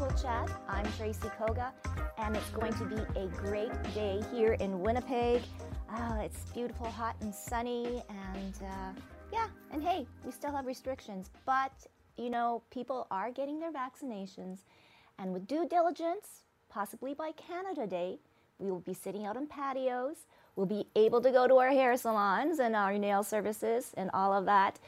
Virtual Chat. I'm Tracy Koga, and it's going to be a great day here in Winnipeg. Uh, it's beautiful, hot, and sunny, and uh, yeah, and hey, we still have restrictions, but you know, people are getting their vaccinations, and with due diligence, possibly by Canada Day, we will be sitting out on patios. We'll be able to go to our hair salons and our nail services and all of that.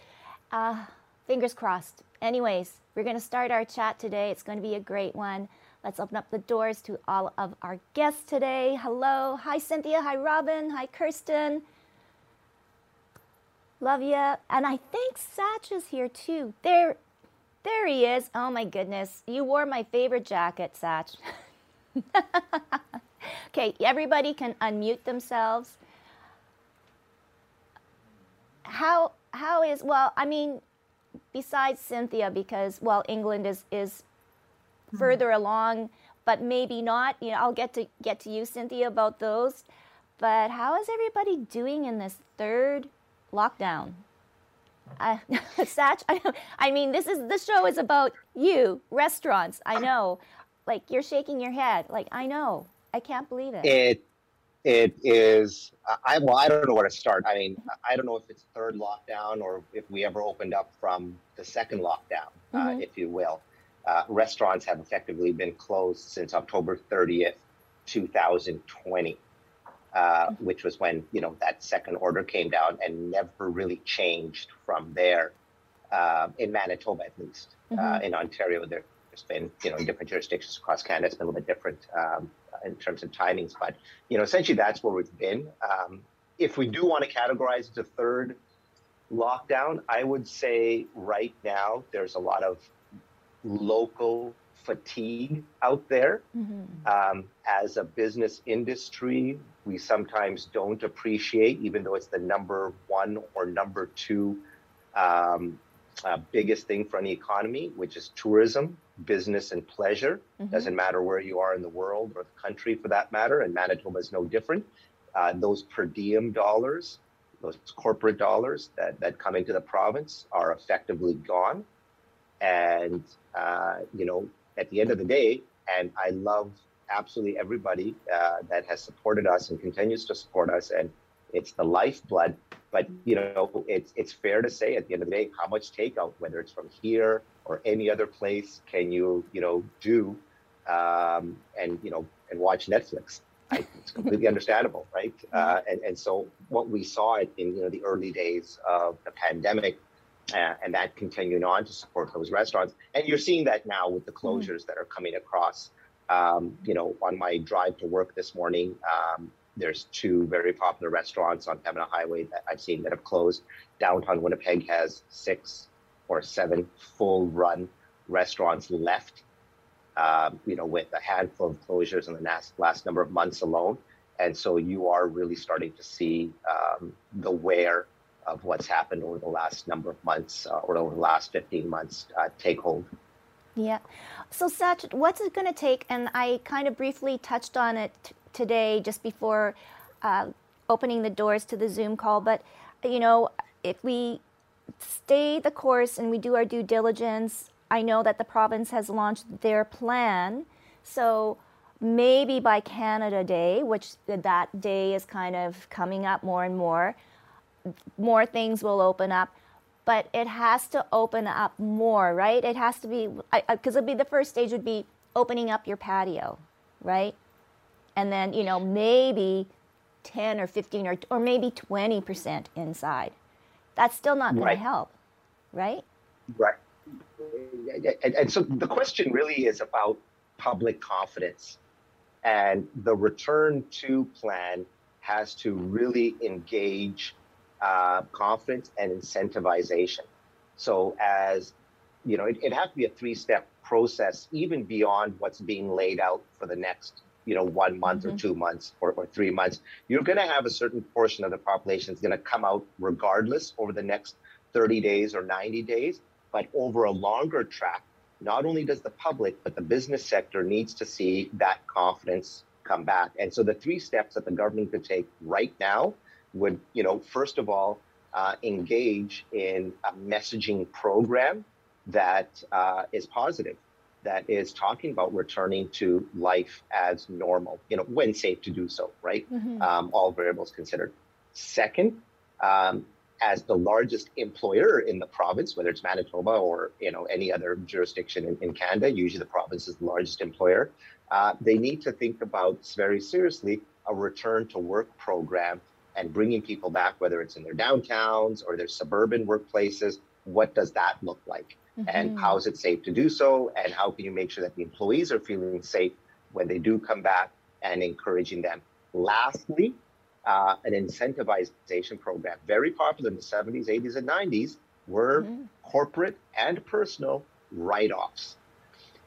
Uh, fingers crossed. Anyways, we're going to start our chat today. It's going to be a great one. Let's open up the doors to all of our guests today. Hello. Hi, Cynthia. Hi, Robin. Hi, Kirsten. Love ya. And I think Satch is here too. There, there he is. Oh my goodness. You wore my favorite jacket, Satch. okay, everybody can unmute themselves. How how is well, I mean, besides Cynthia, because well, England is is mm-hmm. further along, but maybe not. You know, I'll get to get to you, Cynthia, about those. But how is everybody doing in this third lockdown? Uh, Satch, I, I mean, this is the show is about you, restaurants. I know, like you're shaking your head. Like I know, I can't believe it. It it is i well i don't know where to start i mean i don't know if it's third lockdown or if we ever opened up from the second lockdown uh, mm-hmm. uh, if you will uh, restaurants have effectively been closed since october 30th 2020 uh, mm-hmm. which was when you know that second order came down and never really changed from there uh, in manitoba at least uh, mm-hmm. in ontario there, has been you know in different jurisdictions across canada it's been a little bit different um, in terms of timings. But you know, essentially that's where we've been. Um, if we do want to categorize the third lockdown, I would say right now there's a lot of local fatigue out there. Mm-hmm. Um, as a business industry, we sometimes don't appreciate, even though it's the number one or number two um, uh, biggest thing for any economy, which is tourism, business, and pleasure. Mm-hmm. Doesn't matter where you are in the world or the country for that matter, and Manitoba is no different. Uh, those per diem dollars, those corporate dollars that, that come into the province are effectively gone. And, uh, you know, at the end of the day, and I love absolutely everybody uh, that has supported us and continues to support us. And it's the lifeblood but you know, it's it's fair to say at the end of the day, how much takeout, whether it's from here or any other place, can you you know do, um, and you know, and watch Netflix. I, it's completely understandable, right? Uh, and and so what we saw in you know the early days of the pandemic, uh, and that continuing on to support those restaurants, and you're seeing that now with the mm-hmm. closures mm. that are coming across. Um, you know, on my drive to work this morning, um, there's two very popular restaurants on Pembina Highway that I've seen that have closed. Downtown Winnipeg has six or seven full run restaurants left, um, you know, with a handful of closures in the last, last number of months alone. And so you are really starting to see um, the wear of what's happened over the last number of months uh, or over the last 15 months uh, take hold. Yeah. So, Satch, what's it going to take? And I kind of briefly touched on it today just before uh, opening the doors to the Zoom call. But, you know, if we stay the course and we do our due diligence, I know that the province has launched their plan. So maybe by Canada Day, which that day is kind of coming up more and more, more things will open up. But it has to open up more, right? It has to be, because it'll be the first stage would be opening up your patio, right? And then you know maybe 10 or 15 or, or maybe 20% inside. That's still not going right. to help right? Right. And, and so the question really is about public confidence. And the return to plan has to really engage uh, confidence and incentivization. So as you know it, it has to be a three-step process even beyond what's being laid out for the next you know one month mm-hmm. or two months or, or three months you're going to have a certain portion of the population is going to come out regardless over the next 30 days or 90 days. But over a longer track not only does the public but the business sector needs to see that confidence come back. And so the three steps that the government could take right now would you know first of all uh, engage in a messaging program that uh, is positive that is talking about returning to life as normal, you know, when safe to do so, right? Mm-hmm. Um, all variables considered. Second, um, as the largest employer in the province, whether it's Manitoba or you know any other jurisdiction in, in Canada, usually the province is the largest employer. Uh, they need to think about very seriously a return to work program and bringing people back, whether it's in their downtowns or their suburban workplaces. What does that look like? Mm-hmm. And how is it safe to do so? And how can you make sure that the employees are feeling safe when they do come back and encouraging them? Lastly, uh, an incentivization program, very popular in the 70s, 80s, and 90s, were mm-hmm. corporate and personal write offs.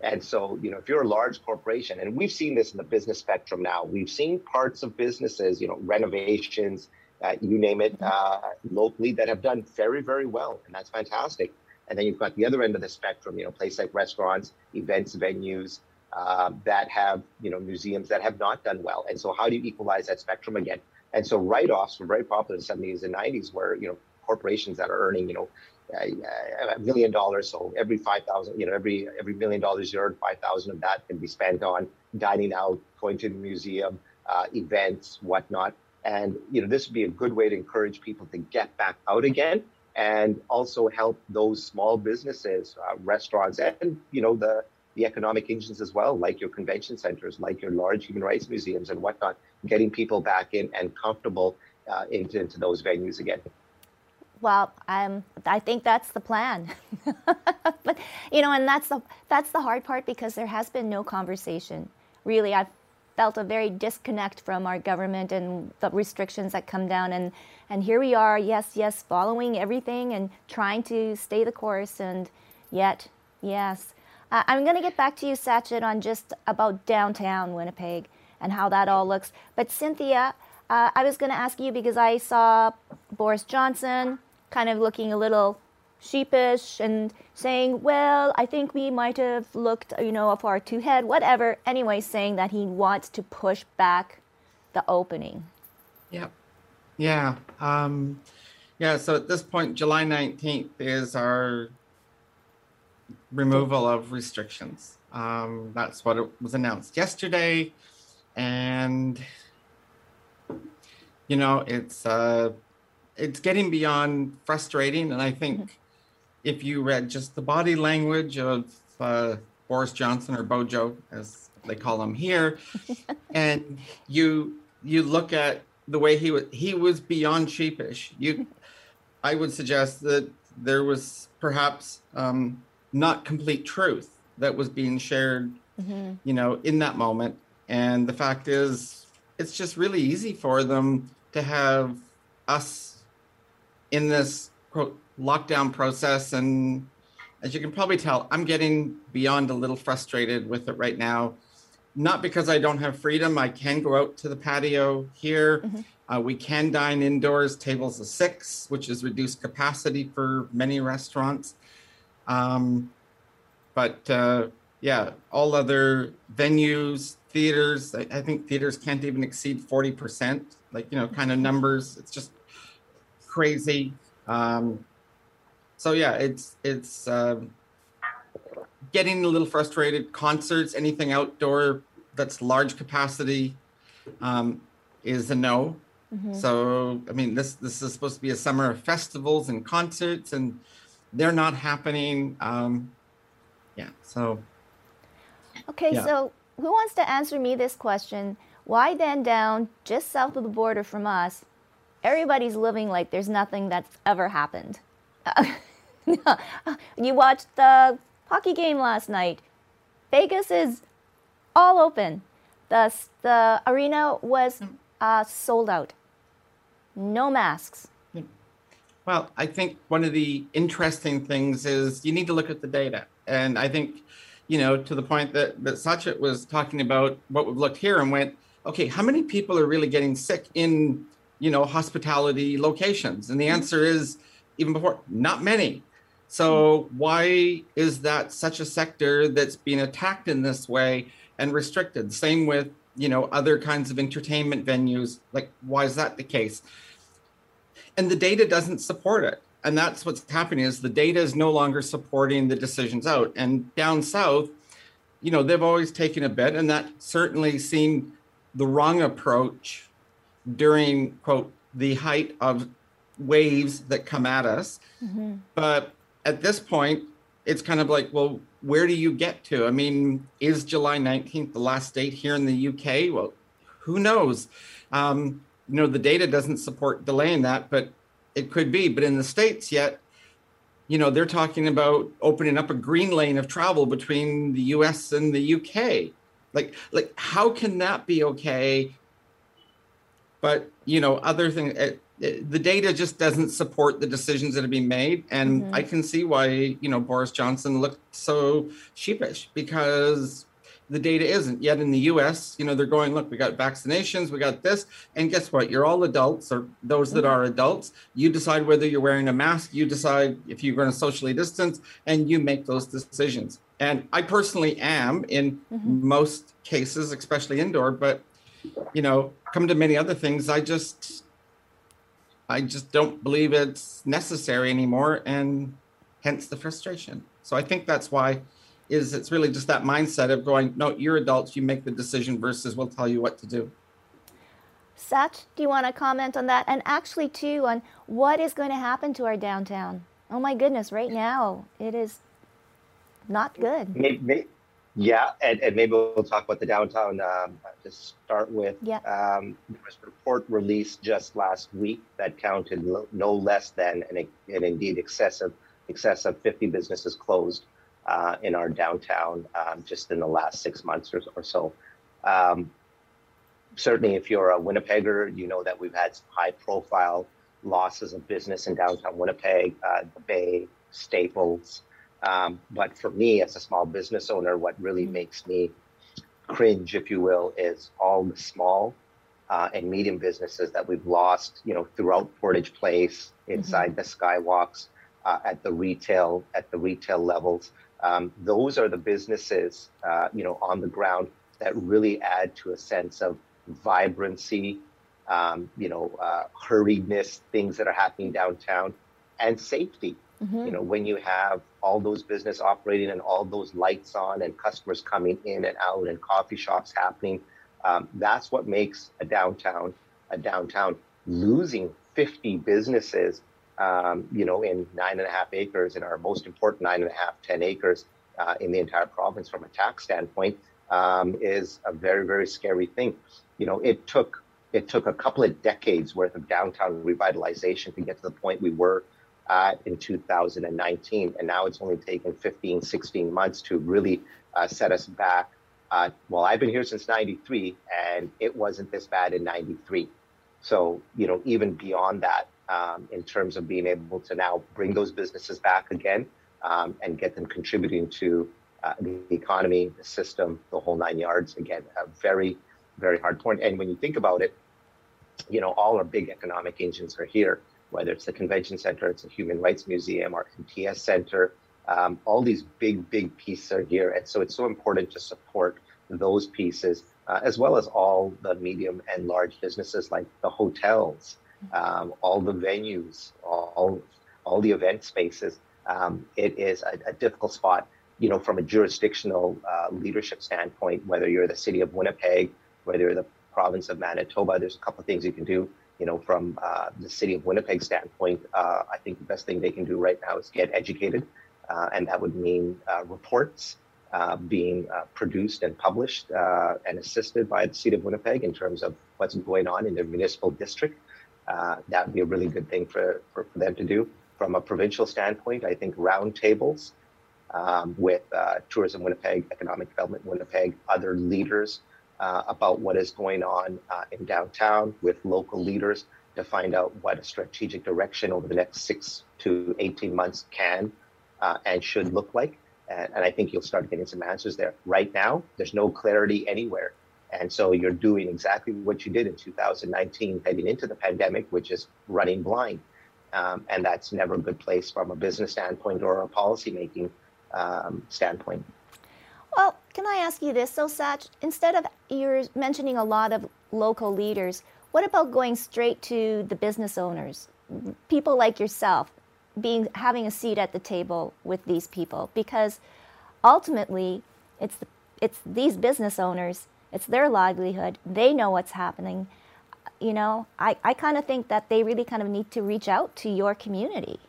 And so, you know, if you're a large corporation, and we've seen this in the business spectrum now, we've seen parts of businesses, you know, renovations, uh, you name it, mm-hmm. uh, locally that have done very, very well. And that's fantastic. And then you've got the other end of the spectrum, you know, places like restaurants, events, venues uh, that have, you know, museums that have not done well. And so how do you equalize that spectrum again? And so write-offs were very popular in the 70s and 90s where, you know, corporations that are earning, you know, a million dollars. So every 5,000, you know, every, every million dollars you earn, 5,000 of that can be spent on dining out, going to the museum, uh, events, whatnot. And, you know, this would be a good way to encourage people to get back out again and also help those small businesses, uh, restaurants, and you know the the economic engines as well, like your convention centers, like your large human rights museums and whatnot, getting people back in and comfortable uh, into, into those venues again. Well, um, I think that's the plan, but you know, and that's the that's the hard part because there has been no conversation. Really, I've felt a very disconnect from our government and the restrictions that come down. And and here we are yes yes following everything and trying to stay the course. And yet yes. Uh, i'm going to get back to you Sachit on just about downtown winnipeg and how that all looks. But cynthia uh, i was going to ask you because i saw boris johnson kind of looking a little sheepish and saying, well, I think we might have looked, you know, a far too ahead, whatever. Anyway, saying that he wants to push back the opening. Yep. Yeah. Um, yeah. So at this point, July 19th is our removal of restrictions. Um, that's what it was announced yesterday. And, you know, it's, uh, it's getting beyond frustrating. And I think mm-hmm if you read just the body language of uh, Boris Johnson or Bojo, as they call him here, and you you look at the way he was he was beyond sheepish. You, I would suggest that there was perhaps um, not complete truth that was being shared, mm-hmm. you know, in that moment. And the fact is, it's just really easy for them to have us in this quote lockdown process. And as you can probably tell, I'm getting beyond a little frustrated with it right now. Not because I don't have freedom. I can go out to the patio here. Mm-hmm. Uh, we can dine indoors, tables of six, which is reduced capacity for many restaurants. Um, but uh, yeah, all other venues, theaters, I, I, think theaters can't even exceed 40%, like, you know, kind of numbers. It's just crazy. Um, so yeah, it's it's um, getting a little frustrated. Concerts, anything outdoor that's large capacity, um, is a no. Mm-hmm. So I mean, this this is supposed to be a summer of festivals and concerts, and they're not happening. Um, yeah. So. Okay, yeah. so who wants to answer me this question? Why then down just south of the border from us, everybody's living like there's nothing that's ever happened? you watched the hockey game last night. Vegas is all open. The, the arena was uh, sold out. No masks. Well, I think one of the interesting things is you need to look at the data. And I think you know, to the point that, that Sachit was talking about what we've looked here and went, okay, how many people are really getting sick in, you know, hospitality locations? And the mm-hmm. answer is even before, not many. So why is that such a sector that's being attacked in this way and restricted? Same with, you know, other kinds of entertainment venues. Like, why is that the case? And the data doesn't support it and that's what's happening is the data is no longer supporting the decisions out and down south you know they've always taken a bit and that certainly seemed the wrong approach during quote the height of waves that come at us mm-hmm. but at this point it's kind of like well where do you get to i mean is july 19th the last date here in the uk well who knows um, you know the data doesn't support delaying that but it could be. But in the States, yet, you know, they're talking about opening up a green lane of travel between the US and the UK. Like, like how can that be okay? But, you know, other things, eh, the data just doesn't support the decisions that are being made. And mm-hmm. I can see why, you know, Boris Johnson looked so sheepish because the data isn't yet in the US. You know, they're going, look, we got vaccinations, we got this. And guess what? You're all adults or those that are adults. You decide whether you're wearing a mask, you decide if you're going to socially distance, and you make those decisions. And I personally am in mm-hmm. most cases, especially indoor, but you know, come to many other things, I just I just don't believe it's necessary anymore and hence the frustration. So I think that's why is it's really just that mindset of going, no, you're adults, you make the decision versus we'll tell you what to do. Sach, do you want to comment on that? And actually, too, on what is going to happen to our downtown? Oh my goodness, right now it is not good. Maybe, yeah, and, and maybe we'll talk about the downtown um, to start with. Yeah. Um, there was a report released just last week that counted no less than, and, and indeed excessive, excessive 50 businesses closed uh, in our downtown um, just in the last six months or, or so. Um, certainly, if you're a Winnipegger, you know that we've had some high profile losses of business in downtown Winnipeg, uh, the Bay, Staples. Um, but for me, as a small business owner, what really mm-hmm. makes me cringe, if you will, is all the small uh, and medium businesses that we've lost, you know, throughout Portage Place, inside mm-hmm. the skywalks, uh, at the retail, at the retail levels. Um, those are the businesses, uh, you know, on the ground that really add to a sense of vibrancy, um, you know, uh, hurriedness, things that are happening downtown, and safety. Mm-hmm. You know, when you have all those business operating and all those lights on and customers coming in and out and coffee shops happening, um, that's what makes a downtown a downtown. Losing 50 businesses um, you know, in nine and a half acres, in our most important nine and a half, 10 acres uh, in the entire province from a tax standpoint, um, is a very, very scary thing. You know, it took it took a couple of decades worth of downtown revitalization to get to the point we were at in 2019. And now it's only taken 15, 16 months to really uh, set us back. Uh, well, I've been here since 93 and it wasn't this bad in 93. So, you know, even beyond that, um, in terms of being able to now bring those businesses back again um, and get them contributing to uh, the economy, the system, the whole nine yards. Again, a very, very hard point. And when you think about it, you know, all our big economic engines are here, whether it's the convention center, it's the Human Rights Museum, our MTS Center, um, all these big, big pieces are here. And so it's so important to support those pieces, uh, as well as all the medium and large businesses like the hotels, um, all the venues, all, all the event spaces. Um, it is a, a, difficult spot, you know, from a jurisdictional uh, leadership standpoint, whether you're the city of Winnipeg, whether you're the province of Manitoba, there's a couple of things you can do. You know, from uh, the city of Winnipeg standpoint, uh, I think the best thing they can do right now is get educated. Uh, and that would mean uh, reports uh, being produced and published and assisted by the city of Winnipeg in terms of what's going on in their municipal district uh, that would be a really good thing for, for, for, them to do. From a provincial standpoint, I think roundtables um, with uh, Tourism Winnipeg, Economic Development Winnipeg, other leaders uh, about what is going on uh, in downtown with local leaders to find out what a strategic direction over the next six to 18 months can uh, and should look like. And, and I think you'll start getting some answers there. Right now, there's no clarity anywhere. And so you're doing exactly what you did in 2019 heading into the pandemic, which is running blind. Um, and that's never a good place from a business standpoint or a policymaking um, standpoint. Well, can I ask you this? So, instead of you're mentioning a lot of local leaders, what about going straight to the business owners, people like yourself, being having a seat at the table with these people? Because ultimately, it's the, it's these business owners, it's their livelihood. They know what's happening. You know, I, I kind of think that they really kind of need to reach out to your community.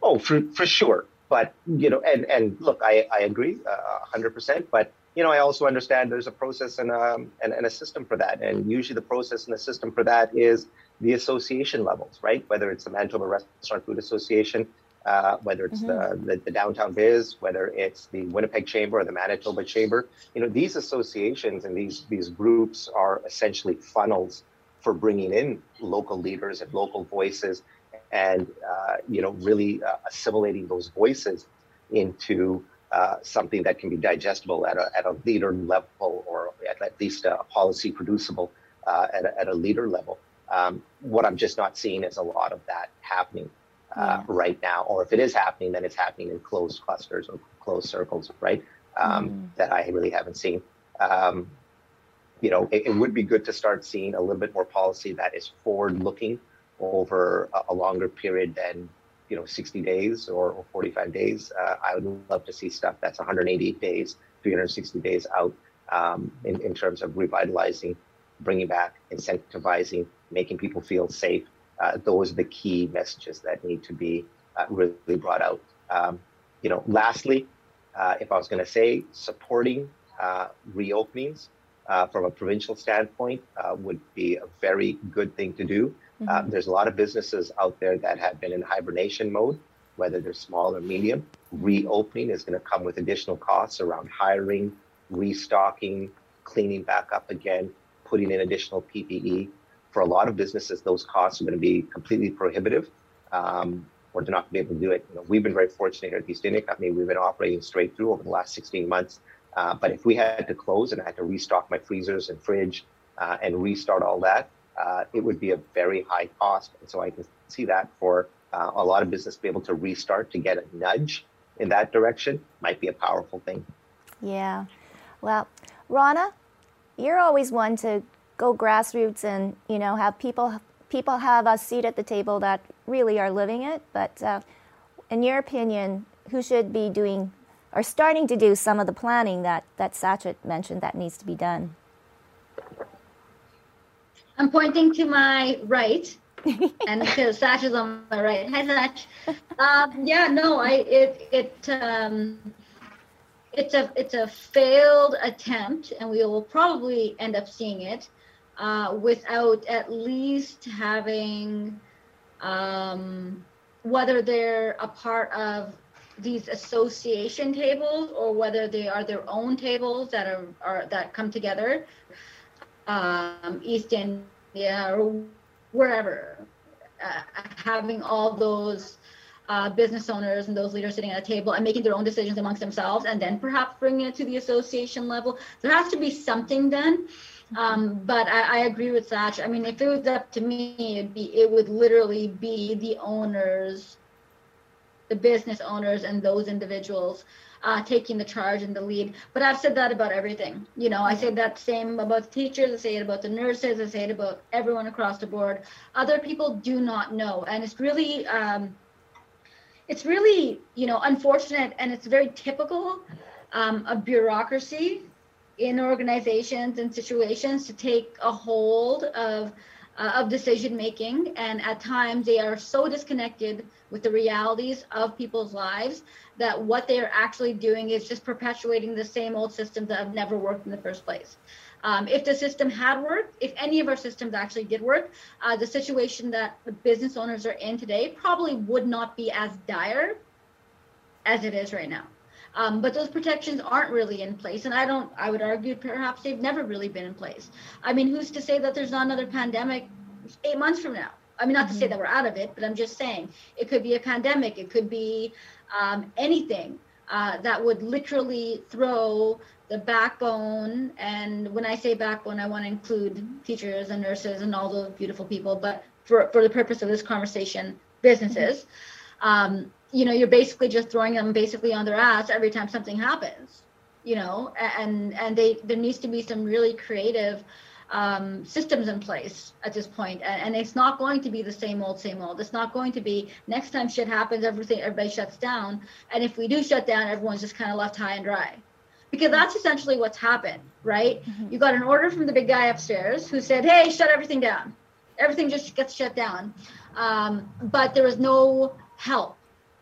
Oh, for, for sure but you know, and and look, I I agree, uh, hundred uh, percent. But you know, I also understand there's a process and um and, and a system for that, and usually the process and the system for that is the association levels, right? Whether it's the Manitoba Restaurant Food Association, uh, whether it's mm-hmm. the, the, the downtown biz, whether it's the Winnipeg Chamber or the Manitoba Chamber, you know, these associations and these these groups are essentially funnels for bringing in local leaders and local voices and uh, you know really uh, assimilating those voices into uh, something that can be digestible at a, at a leader level or at, least a policy producible uh, at, a, at a leader level. Um, what I'm just not seeing is a lot of that happening uh, yeah. right now, or if it is happening, then it's happening in closed clusters or closed circles, right? Um, mm. That I really haven't seen. Um, you know, it, it, would be good to start seeing a little bit more policy that is forward looking over a, longer period than you know 60 days or, or 45 days. Uh, I would love to see stuff that's 180 days, 360 days out um, in, in terms of revitalizing, bringing back, incentivizing, making people feel safe. Uh, those are the key messages that need to be uh, really brought out. Um, you know, lastly, uh, if I was going to say supporting uh, reopenings uh, from a provincial standpoint would be a very good thing to do. Mm-hmm. Uh, there's a lot of businesses out there that have been in hibernation mode, whether they're small or medium. Reopening is going to come with additional costs around hiring, restocking, cleaning back up again, putting in additional PPE. For a lot of businesses, those costs are going to be completely prohibitive, um, or they're not going to be able to do it. You know, we've been very fortunate here at the East India Company. We've been operating straight through over the last 16 months. Uh, but if we had to close and I had to restock my freezers and fridge uh, and restart all that, uh, it would be a very high cost. And so I can see that for uh, a lot of business be able to restart to get a nudge in that direction might be a powerful thing. Yeah. Well, Rana, you're always one to go grassroots and you know have people people have a seat at the table that really are living it. But uh, in your opinion, who should be doing or starting to do some of the planning that that Sachit mentioned that needs to be done? I'm pointing to my right, and Sash is on my right. Hi, Sash. Um, yeah, no, I it it um, it's a it's a failed attempt, and we will probably end up seeing it uh, without at least having um, whether they're a part of these association tables or whether they are their own tables that are, are that come together um, East India or wherever, uh, having all those uh, business owners and those leaders sitting at a table and making their own decisions amongst themselves, and then perhaps bringing it to the association level. There has to be something done. Um, but I, I, agree with Sach. I mean, if it was up to me, it'd be it would literally be the owners, the business owners, and those individuals uh, taking the charge and the lead. But I've said that about everything. You know, I say that same about the teachers, I say it about the nurses, I say it about everyone across the board. Other people do not know. And it's really, um, it's really, you know, unfortunate and it's very typical um, of bureaucracy in organizations and situations to take a hold of uh, of decision making and at times they are so disconnected with the realities of people's lives that what they're actually doing is just perpetuating the same old systems that have never worked in the first place um, if the system had worked if any of our systems actually did work uh, the situation that the business owners are in today probably would not be as dire as it is right now um, but those protections aren't really in place. And I don't, I would argue perhaps they've never really been in place. I mean, who's to say that there's not another pandemic eight months from now? I mean, not mm-hmm. to say mm-hmm. that we're out of it, but I'm just saying it could be a pandemic, it could be um, anything uh, that would literally throw the backbone. And when i say backbone i want to include teachers and nurses and all those beautiful people but for, for the purpose of this conversation businesses um, you know you're basically just throwing them basically on their ass every time something happens you know and and they there needs to be some really creative um, systems in place at this point and, and it's not going to be the same old same old. It's not going to be next time shit happens everything everybody shuts down and if we do shut down everyone's just kind of left high and dry. Because that's essentially what's happened right? Mm-hmm. you got an order from the big guy upstairs who said hey shut everything down. Everything just gets shut down. Um, but there was no help.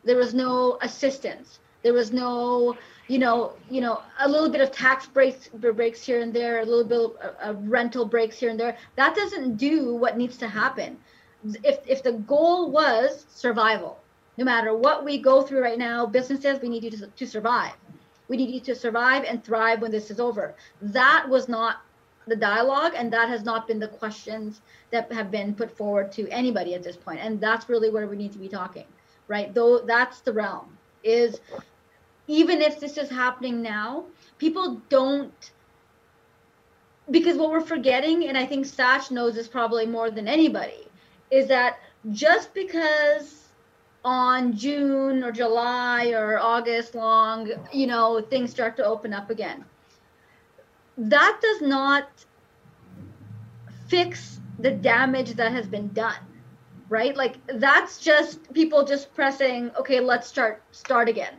There was no assistance. There was no you know, you know, a little bit of tax breaks breaks here and there, a little bit of, rental breaks here and there. That doesn't do what needs to happen. If if the goal was survival, no matter what we go through right now, businesses, we need you to, to survive. We need you to survive and thrive when this is over. That was not the dialogue, and that has not been the questions that have been put forward to anybody at this point. And that's really where we need to be talking, right? Though that's the realm is even if this is happening now, people don't because what we're forgetting, and I think Satch knows this probably more than anybody, is that just because on June or July or August long, you know, things start to open up again, that does not fix the damage that has been done right? Like that's just people just pressing okay let's start start again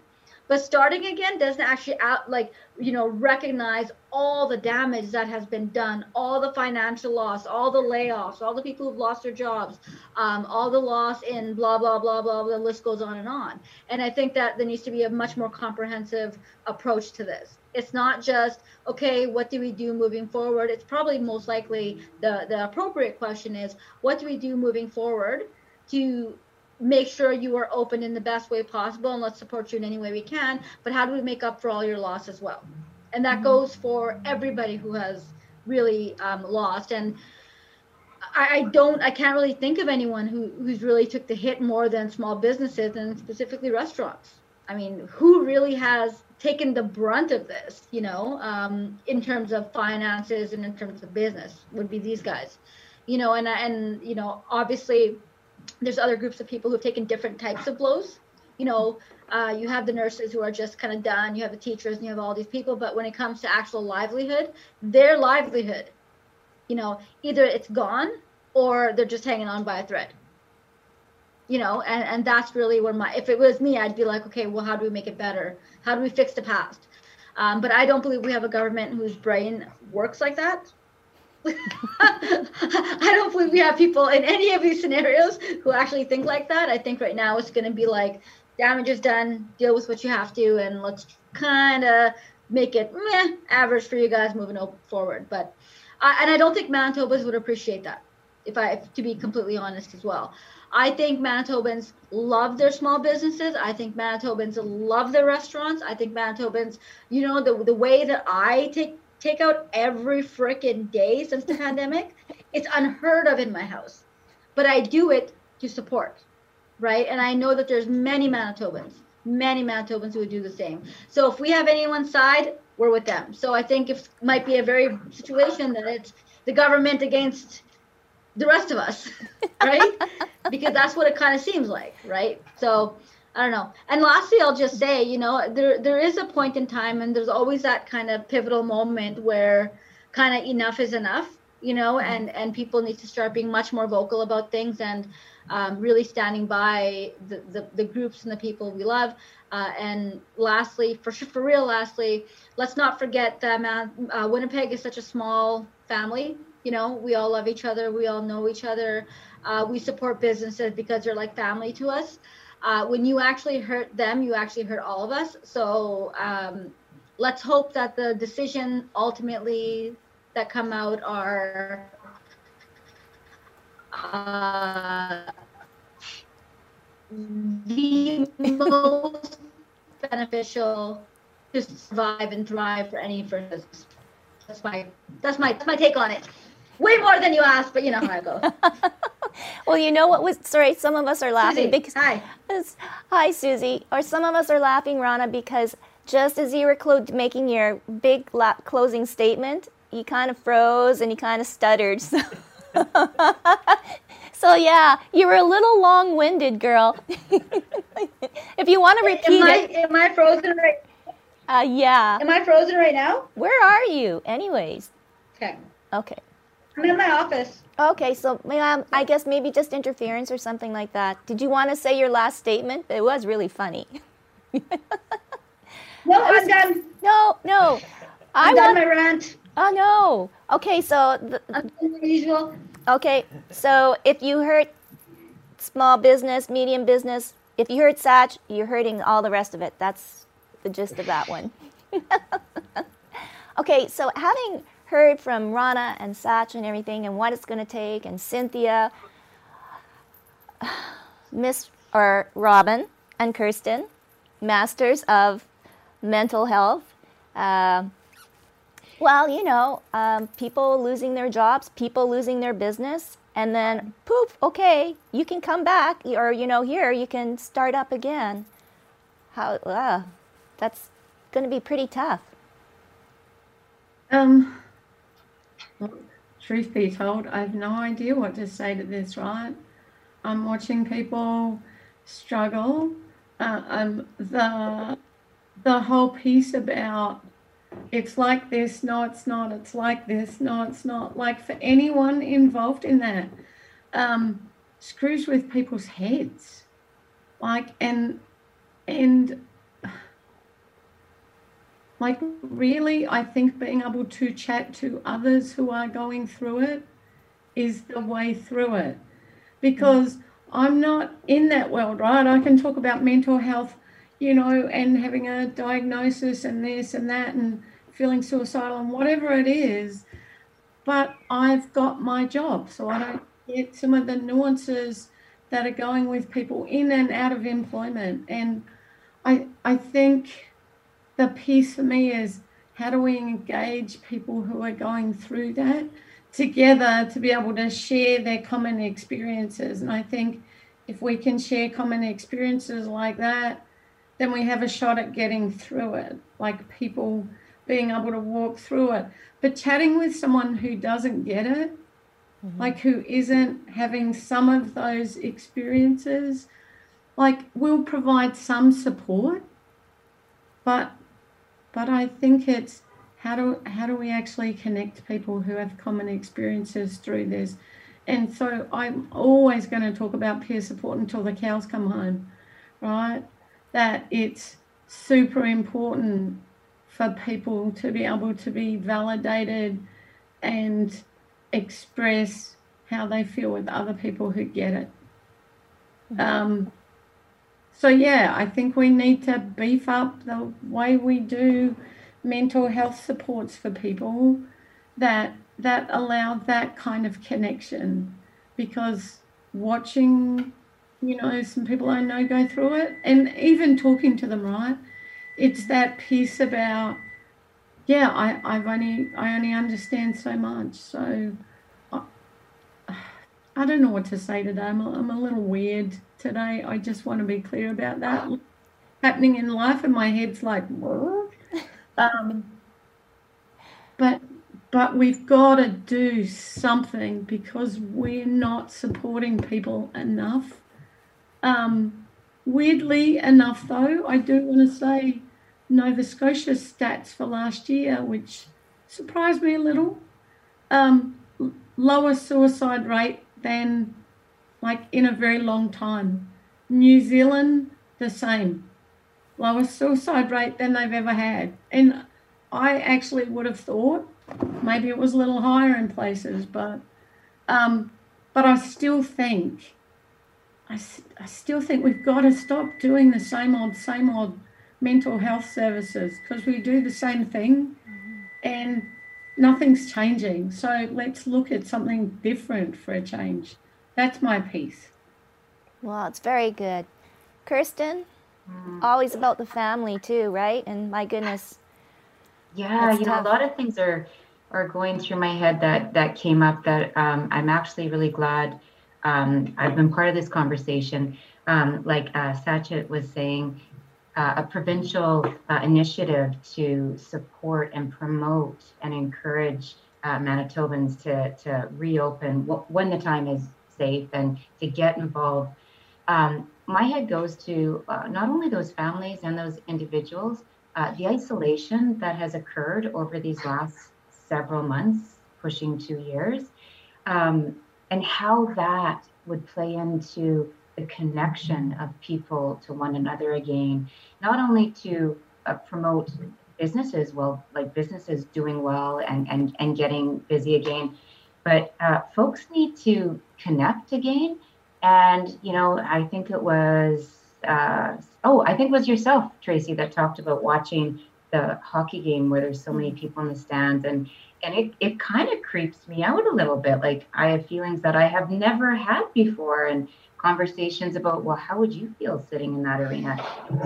but starting again doesn't actually out like you know recognize all the damage that has been done all the financial loss all the layoffs all the people who've lost their jobs um, all the loss in blah blah blah blah the list goes on and on. And i think that there needs to be a much more comprehensive approach to this. It's not just okay what do we do moving forward? It's probably most likely the the appropriate question is what do we do moving forward to make sure you are open in the best way possible and let's support you in any way we can but how do we make up for all your loss as well? And that mm-hmm. goes for everybody who has really um, lost. And I, I, don't i can't really think of anyone who who's really took the hit more than small businesses and specifically restaurants. I mean who really has taken the brunt of this you know um, in terms of finances and in terms of business would be these guys. You know and and you know obviously there's other groups of people who've taken different types of blows. You know, uh, you have the nurses who are just kind of done. You have the teachers, and you have all these people. But when it comes to actual livelihood, their livelihood, you know, either it's gone or they're just hanging on by a thread. You know, and and that's really where my if it was me, I'd be like, okay, well, how do we make it better? How do we fix the past? Um, but I don't believe we have a government whose brain works like that. I don't believe we have people in any of these scenarios who actually think like that. I think right now it's going to be like damage is done, deal with what you have to, and let's kind of make it meh, average for you guys moving forward. But I, and I don't think Manitobans would appreciate that, if I to be completely honest as well. I think Manitobans love their small businesses. I think Manitobans love their restaurants. I think Manitobans, you know, the the way that I take takeout every freaking day since the pandemic. It's unheard of in my house, but I do it to support, right? And I know that there's many Manitobans, many Manitobans who would do the same. So if we have anyone's side, we're with them. So I think it might be a very situation that it's the government against the rest of us, right? because that's what it kind of seems like, right? So I don't know. And lastly, I'll just say, you know, there there is a point in time, and there's always that kind of pivotal moment where kind of enough is enough, you know, mm-hmm. and and people need to start being much more vocal about things and um, really standing by the, the, the groups and the people we love. Uh, and lastly, for for real, lastly, let's not forget that man, uh, Winnipeg is such a small family. You know, we all love each other. We all know each other. Uh, we support businesses because they're like family to us uh, when you actually hurt them, you actually hurt all of us. So um, let's hope that the decision ultimately that come out are uh, the most beneficial to survive and thrive for any first. That's my that's my that's my take on it. Way more than you asked, but you know how I go. well, you know what was sorry. Some of us are laughing Susie, because hi. hi, Susie, or some of us are laughing, Rana, because just as you were clo- making your big la- closing statement, you kind of froze and you kind of stuttered. So. so yeah, you were a little long-winded, girl. if you want to repeat Am I, it, am I frozen right? uh, yeah. Am I frozen right now? Where are you, anyways? Okay. Okay. I'm in my office. Okay, so um, I guess maybe just interference or something like that. Did you want to say your last statement? It was really funny. No, I'm done. No, no. I I'm done want. my rant. Oh no. Okay, so the, I'm doing the usual. okay, so if you hurt small business, medium business, if you hurt Satch, you're hurting all the rest of it. That's the gist of that one. okay, so having heard from Rana and Satch and everything, and what it's going to take, and Cynthia, Miss or Robin and Kirsten, masters of mental health. Uh, well, you know, um, people losing their jobs, people losing their business, and then poof, okay, you can come back, or you know, here you can start up again. How? Uh, that's going to be pretty tough. Um, truth be told, I have no idea what to say to this, right? I'm watching people struggle. Uh, um, the the whole piece about it's like this, no, it's not. It's like this, no, it's not. Like for anyone involved in that, um, screws with people's heads. Like and and like really i think being able to chat to others who are going through it is the way through it. Because i'm not in that world right? I can talk about mental health you know and having a diagnosis and this and that and feeling suicidal and whatever it is but i've got my job so i don't get some of the nuances that are going with people in and out of employment. And i i think the piece for me is how do we engage people who are going through that together to be able to share their common experiences? And i think if we can share common experiences like that then we have a shot at getting through it like people being able to walk through it. But chatting with someone who doesn't get it mm-hmm. like who isn't having some of those experiences like will provide some support but but I think it's how do how do we actually connect people who have common experiences through this? And so I'm always going to talk about peer support until the cows come home, right? That it's super important for people to be able to be validated and express how they feel with other people who get it. Um, so yeah, I think we need to beef up the way we do mental health supports for people that that allow that kind of connection. Because watching you know some people I know go through it and even talking to them right it's that piece about yeah I, I've only I only understand so much. So I, I don't know what to say today. I'm a, I'm a little weird today. I just want to be clear about that happening in life, and my head's like. Um, but but we've got to do something because we're not supporting people enough. Um, weirdly enough, though, I do want to say Nova Scotia stats for last year, which surprised me a little. Um, lower suicide rate than like in a very long time. New Zealand, the same. Lowest suicide rate than they've ever had. And I actually would have thought maybe it was a little higher in places, but um, but I still think I, I still think we've got to stop doing the same old, same old mental health services because we do the same thing and nothing's changing. So let's look at something different for a change. That's my piece. Well, it's very good. Kirsten, always about the family too, right? And my goodness, Yeah, you know, a lot of things are are going through my head that that came up that um, I'm actually really glad Um, I've been part of this conversation. Um, like uh, Sachit was saying, uh, a provincial uh, initiative to support and promote and encourage uh, Manitobans to, to reopen when the time is safe and to get involved. Um, my head goes to uh, not only those families and those individuals, uh, the isolation that has occurred over these last several months, pushing two years, um, and how that would play into the connection of people to one another again, not only to uh, promote businesses, well, like businesses doing well and, and, and getting busy again, but uh, folks need to connect again. And, you know, I think it was, uh, oh, I think it was yourself, Tracy, that talked about watching the hockey game where there's so many mm-hmm. people in the stands and and it, it kind of creeps me out a little bit like i have feelings that i have never had before and conversations about well how would you feel sitting in that arena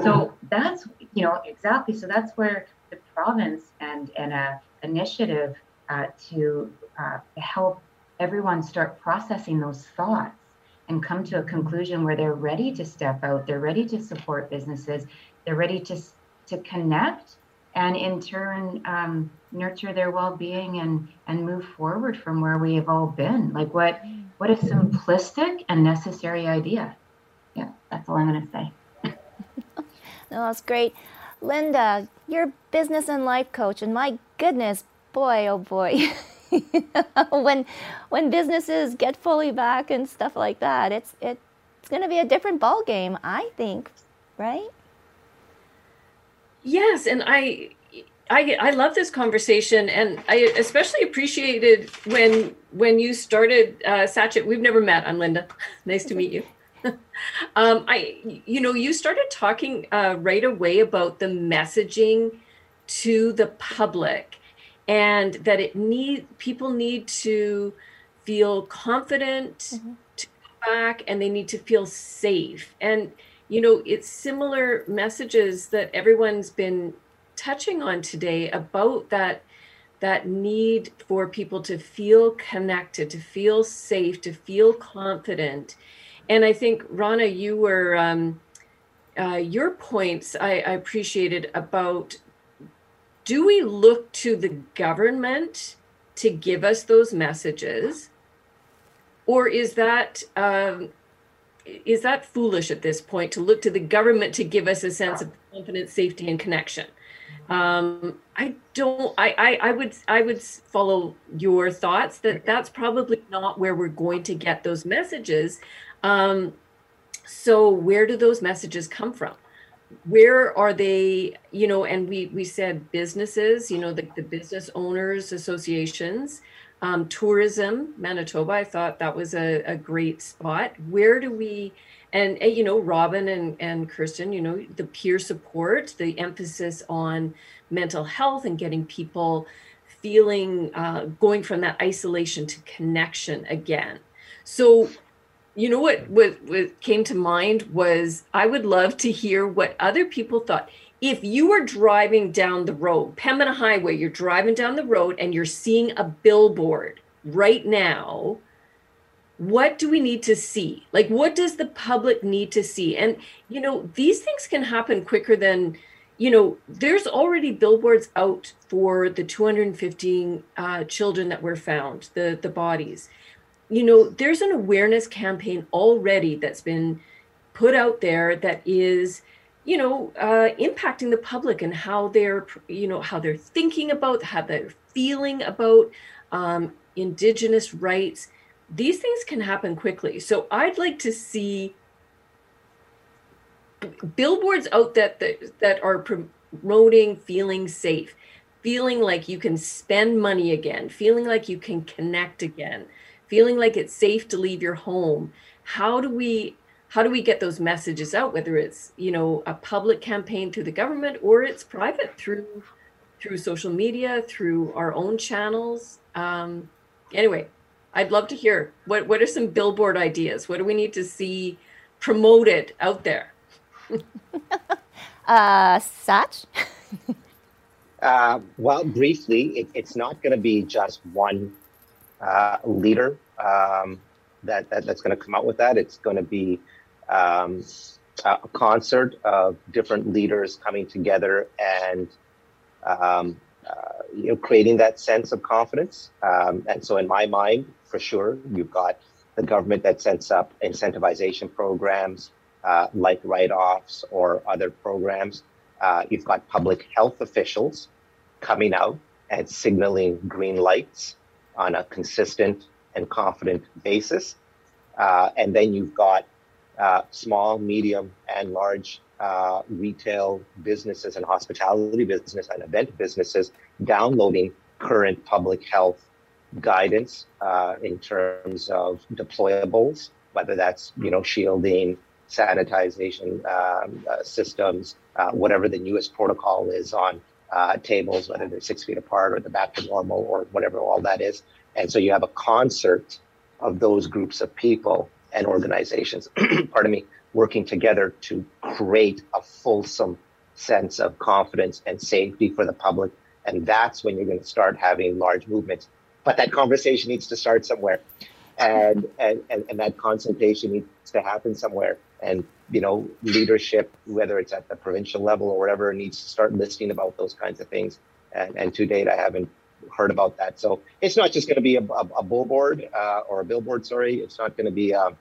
so that's you know exactly so that's where the province and and a initiative uh, to uh, help everyone start processing those thoughts and come to a conclusion where they're ready to step out they're ready to support businesses they're ready to to connect and in turn um, nurture their well-being and and move forward from where we have all been. Like what what a simplistic and necessary idea. Yeah that's all i'm to say. No that's great. Linda you're business and life coach and my goodness boy oh boy when when businesses get fully back and stuff like that it's it, it's going to be a different ball game i think right Yes, and I I I love this conversation, and I especially appreciated when when you started uh, Sachit. We've never met. I'm Linda. nice to meet you. um, I you know you started talking uh, right away about the messaging to the public, and that it need people need to feel confident mm-hmm. to come back, and they need to feel safe and you know, it's similar messages that everyone's been touching on today about that that need for people to feel connected, to feel safe, to feel confident. And I think Rana, you were um, uh, your points I, I appreciated about do we look to the government to give us those messages, or is that um, is that foolish at this point to look to the government to give us a sense of confidence, safety, and connection? Um, I don't. I, I I would I would follow your thoughts that that's probably not where we're going to get those messages. Um, so where do those messages come from? Where are they? You know, and we we said businesses. You know, the, the business owners associations um, tourism, Manitoba, I thought that was a, a great spot. Where do we, and, and, you know, Robin and, and Kirsten, you know, the peer support, the emphasis on mental health and getting people feeling, uh, going from that isolation to connection again. So, you know what, what, what came to mind was I would love to hear what other people thought if you are driving down the road, Pembina Highway, you're driving down the road and you're seeing a billboard right now, what do we need to see? Like, what does the public need to see? And, you know, these things can happen quicker than, you know, there's already billboards out for the 215 uh, children that were found, the, the bodies. You know, there's an awareness campaign already that's been put out there that is you know uh, impacting the public and how they're you know how they're thinking about how they're feeling about um, indigenous rights. These things can happen quickly. So i'd like to see billboards out that that, that are promoting feeling safe feeling like you can spend money again feeling like you can connect again feeling like it's safe to leave your home how do we how do we get those messages out whether it's you know a public campaign through the government or it's private through through social media through our own channels? Um, anyway i'd love to hear what what are some billboard ideas? What do we need to see promoted out there? Uh such uh, well briefly it, it's not going to be just one uh, leader um, that, that that's going to come out with that. It's going to be um, a concert of different leaders coming together and um, uh, you know creating that sense of confidence. Um, and so, in my mind, for sure, you've got the government that sets up incentivization programs uh, like write-offs or other programs. Uh, you've got public health officials coming out and signaling green lights on a consistent and confident basis. Uh, and then you've got uh, small, medium, and large uh, retail businesses and hospitality business and event businesses downloading current public health guidance uh, in terms of deployables, whether that's you know shielding, sanitization um, uh, systems, uh, whatever the newest protocol is on uh, tables, whether they're six feet apart or the back to normal or whatever all that is. And so you have a concert of those groups of people and organizations, pardon me, working together to create a fulsome sense of confidence and safety for the public. And that's when you're going to start having large movements. But that conversation needs to start somewhere. And, and, and, and that consultation needs to happen somewhere. And, you know, leadership, whether it's at the provincial level or whatever, needs to start listening about those kinds of things. And, and to date, I haven't heard about that. So it's not just going to be a, a, a billboard uh, or a billboard. Sorry, it's not going to be. Uh,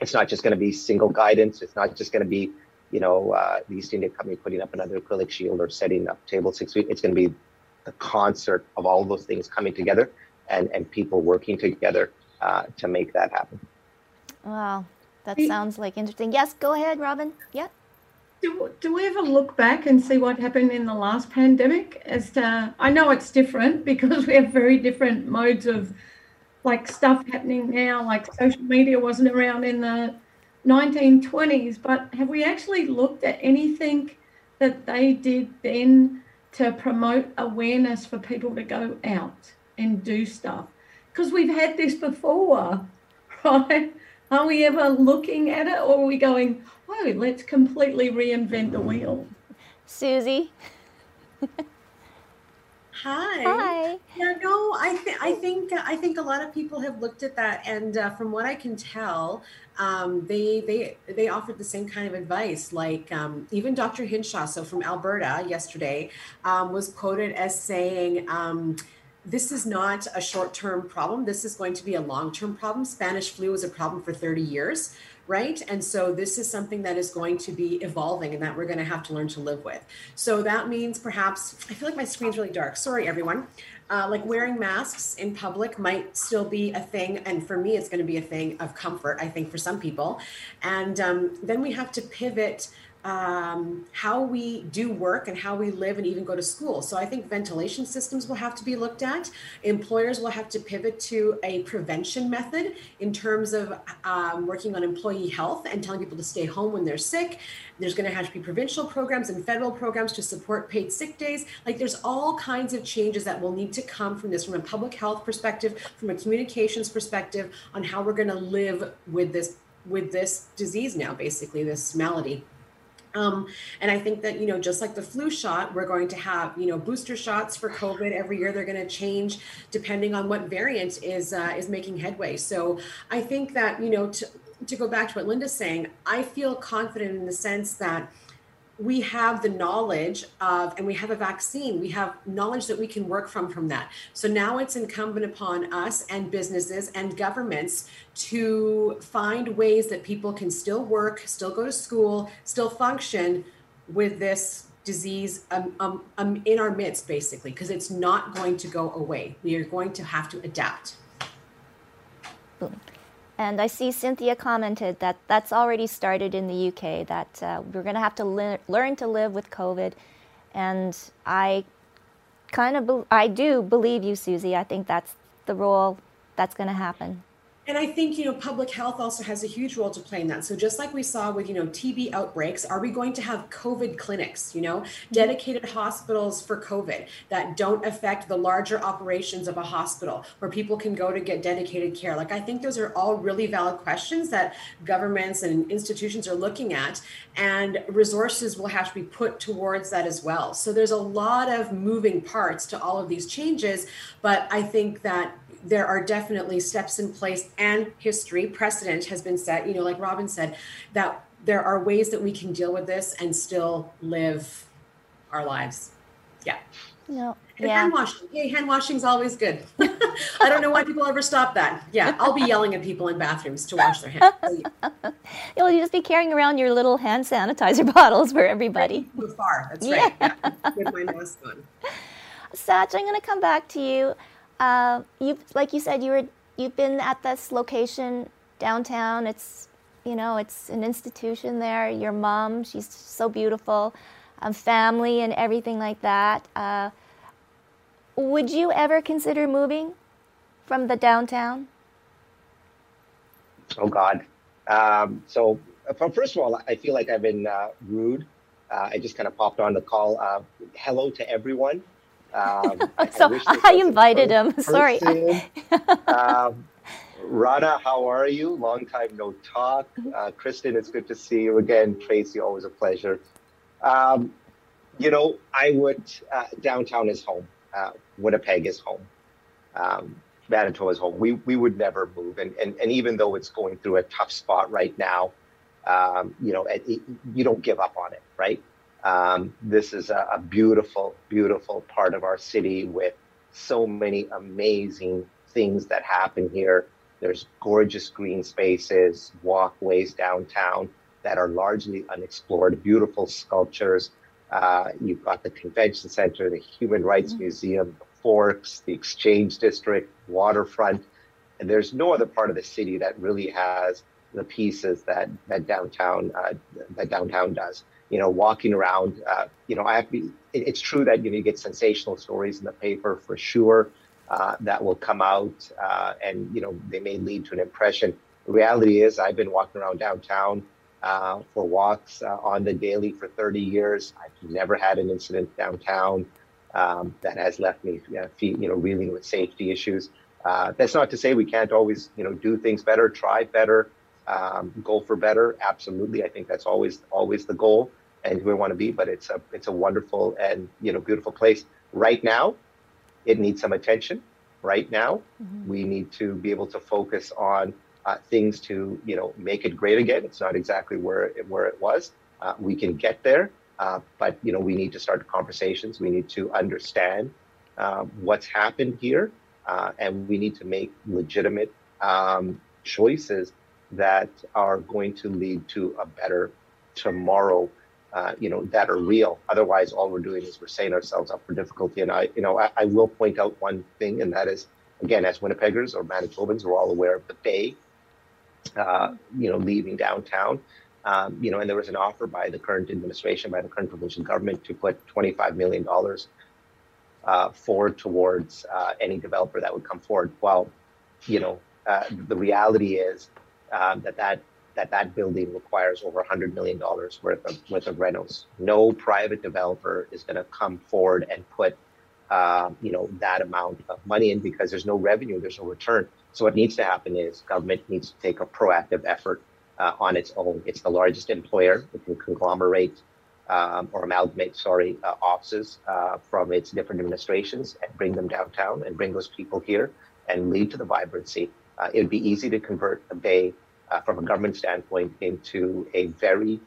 it's not just going to be single guidance. It's not just going to be, you know, uh, the East India Company putting up another acrylic shield or setting up table six feet. It's going to be the concert of all those things coming together and and people working together uh, to make that happen. Wow, that sounds like interesting. Yes, go ahead, Robin. Yeah. Do, do we ever look back and see what happened in the last pandemic? As to, I know it's different because we have very different modes of like stuff happening now, like social media wasn't around in the 1920s, but have we actually looked at anything that they did then to promote awareness for people to go out and do stuff? Because we've had this before, right? Are we ever looking at it or are we going, oh, let's completely reinvent the wheel? Susie. Hi. Hi. Yeah, no, I think I think I think a lot of people have looked at that, and uh, from what I can tell, um, they they they offered the same kind of advice. Like um, even Dr. Hinshaw, so from Alberta, yesterday, um, was quoted as saying. This is not a short term problem. This is going to be a long term problem. Spanish flu was a problem for 30 years right? And so this is something that is going to be evolving and that we're going to have to learn to live with. So that means perhaps, I feel like my screen's really dark. Sorry, everyone. Uh, like wearing masks in public might still be a thing. And for me, it's going to be a thing of comfort, I think, for some people. And um, then we have to pivot um, how we do work and how we live and even go to school. So I think ventilation systems will have to be looked at. Employers will have to pivot to a prevention method in terms of um, working on employee health and telling people to stay home when they're sick. There's going to have to be provincial programs and federal programs to support paid sick days. Like there's all kinds of changes that will need to come from this from a public health perspective, from a communications perspective on how we're going to live with this with this disease now basically this malady um, and I think that, you know, just like the flu shot, we're going to have, you know, booster shots for COVID every year. They're going to change depending on what variant is uh, is making headway. So I think that, you know, to, to go back to what Linda's saying, I feel confident in the sense that we have the knowledge of and we have a vaccine. We have knowledge that we can work from from that. So now it's incumbent upon us and businesses and governments to find ways that people can still work still go to school still function with this disease um, um, um in our midst basically because it's not going to go away. We are going to have to adapt. Boom. And I see Cynthia commented that that's already started in the UK, that uh, we're going to have to le- learn to live with COVID. And I kind of, be- I do believe you, Susie. I think that's the role that's going to happen and I think, you know, public health also has a huge role to play in that. So just like we saw with, you know, TB outbreaks, are we going to have COVID clinics, you know, mm-hmm. dedicated hospitals for COVID that don't affect the larger operations of a hospital where people can go to get dedicated care? Like, I think those are all really valid questions that governments and institutions are looking at, and resources will have to be put towards that as well. So there's a lot of moving parts to all of these changes, but I think that there are definitely steps in place and history precedent has been set. You know, like Robin said, that there are ways that we can deal with this and still live our lives. Yeah. No. And Yeah. hand washing. Hey, hand washing's always good. I don't know why people ever stop that. Yeah, I'll be yelling at people in bathrooms to wash their hands. So, yeah, You'll just be carrying around your little hand sanitizer bottles for everybody. too far. That's right. Yeah. With my mask on. Satch, I'm going to come back to you. Uh, you, like you said, you were you've been at this location downtown. It's you know it's an institution there. Your mom, she's so beautiful, um, family and everything like that. Uh, would you ever consider moving from the downtown? Oh God. Um, so uh, first of all, I feel like I've been uh, rude. Uh, I just kind of popped on the call. Uh, hello to everyone. Um, I- I so I, in invited him. Sorry. um, Rana, how are you? Long time no talk. Uh, Kristen, it's good to see you again. Tracy, always a pleasure. Um, you know, I would, uh, downtown is home. Uh, Winnipeg is home. Um, Manitoba is home. We, we would never move. And, and, and even though it's going through a tough spot right now, um, you know, it, it- you don't give up on it, right? Um, this is a, a beautiful, beautiful part of our city with so many amazing things that happen here. There's gorgeous green spaces, walkways downtown that are largely unexplored, beautiful sculptures. Uh, you've got the convention center, the Human Rights Museum, the Forks, the Exchange District, waterfront. And there's no other part of the city that really has the pieces that that downtown uh, that downtown does. You know, walking around, uh, you know, I have to be, it- it's true that you know you get sensational stories in the paper for sure uh, that will come out, uh, and you know they may lead to an impression. The reality is, I've been walking around downtown uh, for walks uh, on the daily for 30 years. I've never had an incident downtown um, that has left me, uh, fe- you know, reeling with safety issues. That's not to say we can't always, you know, do things better, try better, um, go for better. Absolutely, I think that's always always the goal and who we want to be. But it's a it's a wonderful and you know beautiful place. Right now, it needs some attention. Right now, we need to be able to focus on uh, things to you know make it great again. It's not exactly where it, where it was. Uh, we can get there, uh, but you know we need to start conversations. We need to understand um, what's happened here, uh, and we need to make legitimate um, choices that are going to lead to a better tomorrow. Uh, you know that are real. Otherwise, all we're doing is we're setting ourselves up for difficulty. And I, you know, I, I will point out one thing, and that is, again, as Winnipeggers or Manitobans, we're all aware of the Bay. Uh, you know, leaving downtown. Um, you know, and there was an offer by the current administration, by the current provincial government, to put $25 million uh, forward towards uh, any developer that would come forward. Well, you know, uh, the reality is um, that that that that building requires over 100 million dollars worth of worth of renos. No private developer is going to come forward and put um, you know that amount of money in because there's no revenue, there's no return. So what needs to happen is government needs to take a proactive effort uh, on its own. It's the largest employer. It can conglomerate um, or amalgamate, sorry, uh, offices uh, from its different administrations and bring them downtown and bring those people here and lead to the vibrancy. Uh, it would be easy to convert the Bay uh, from a government standpoint into a very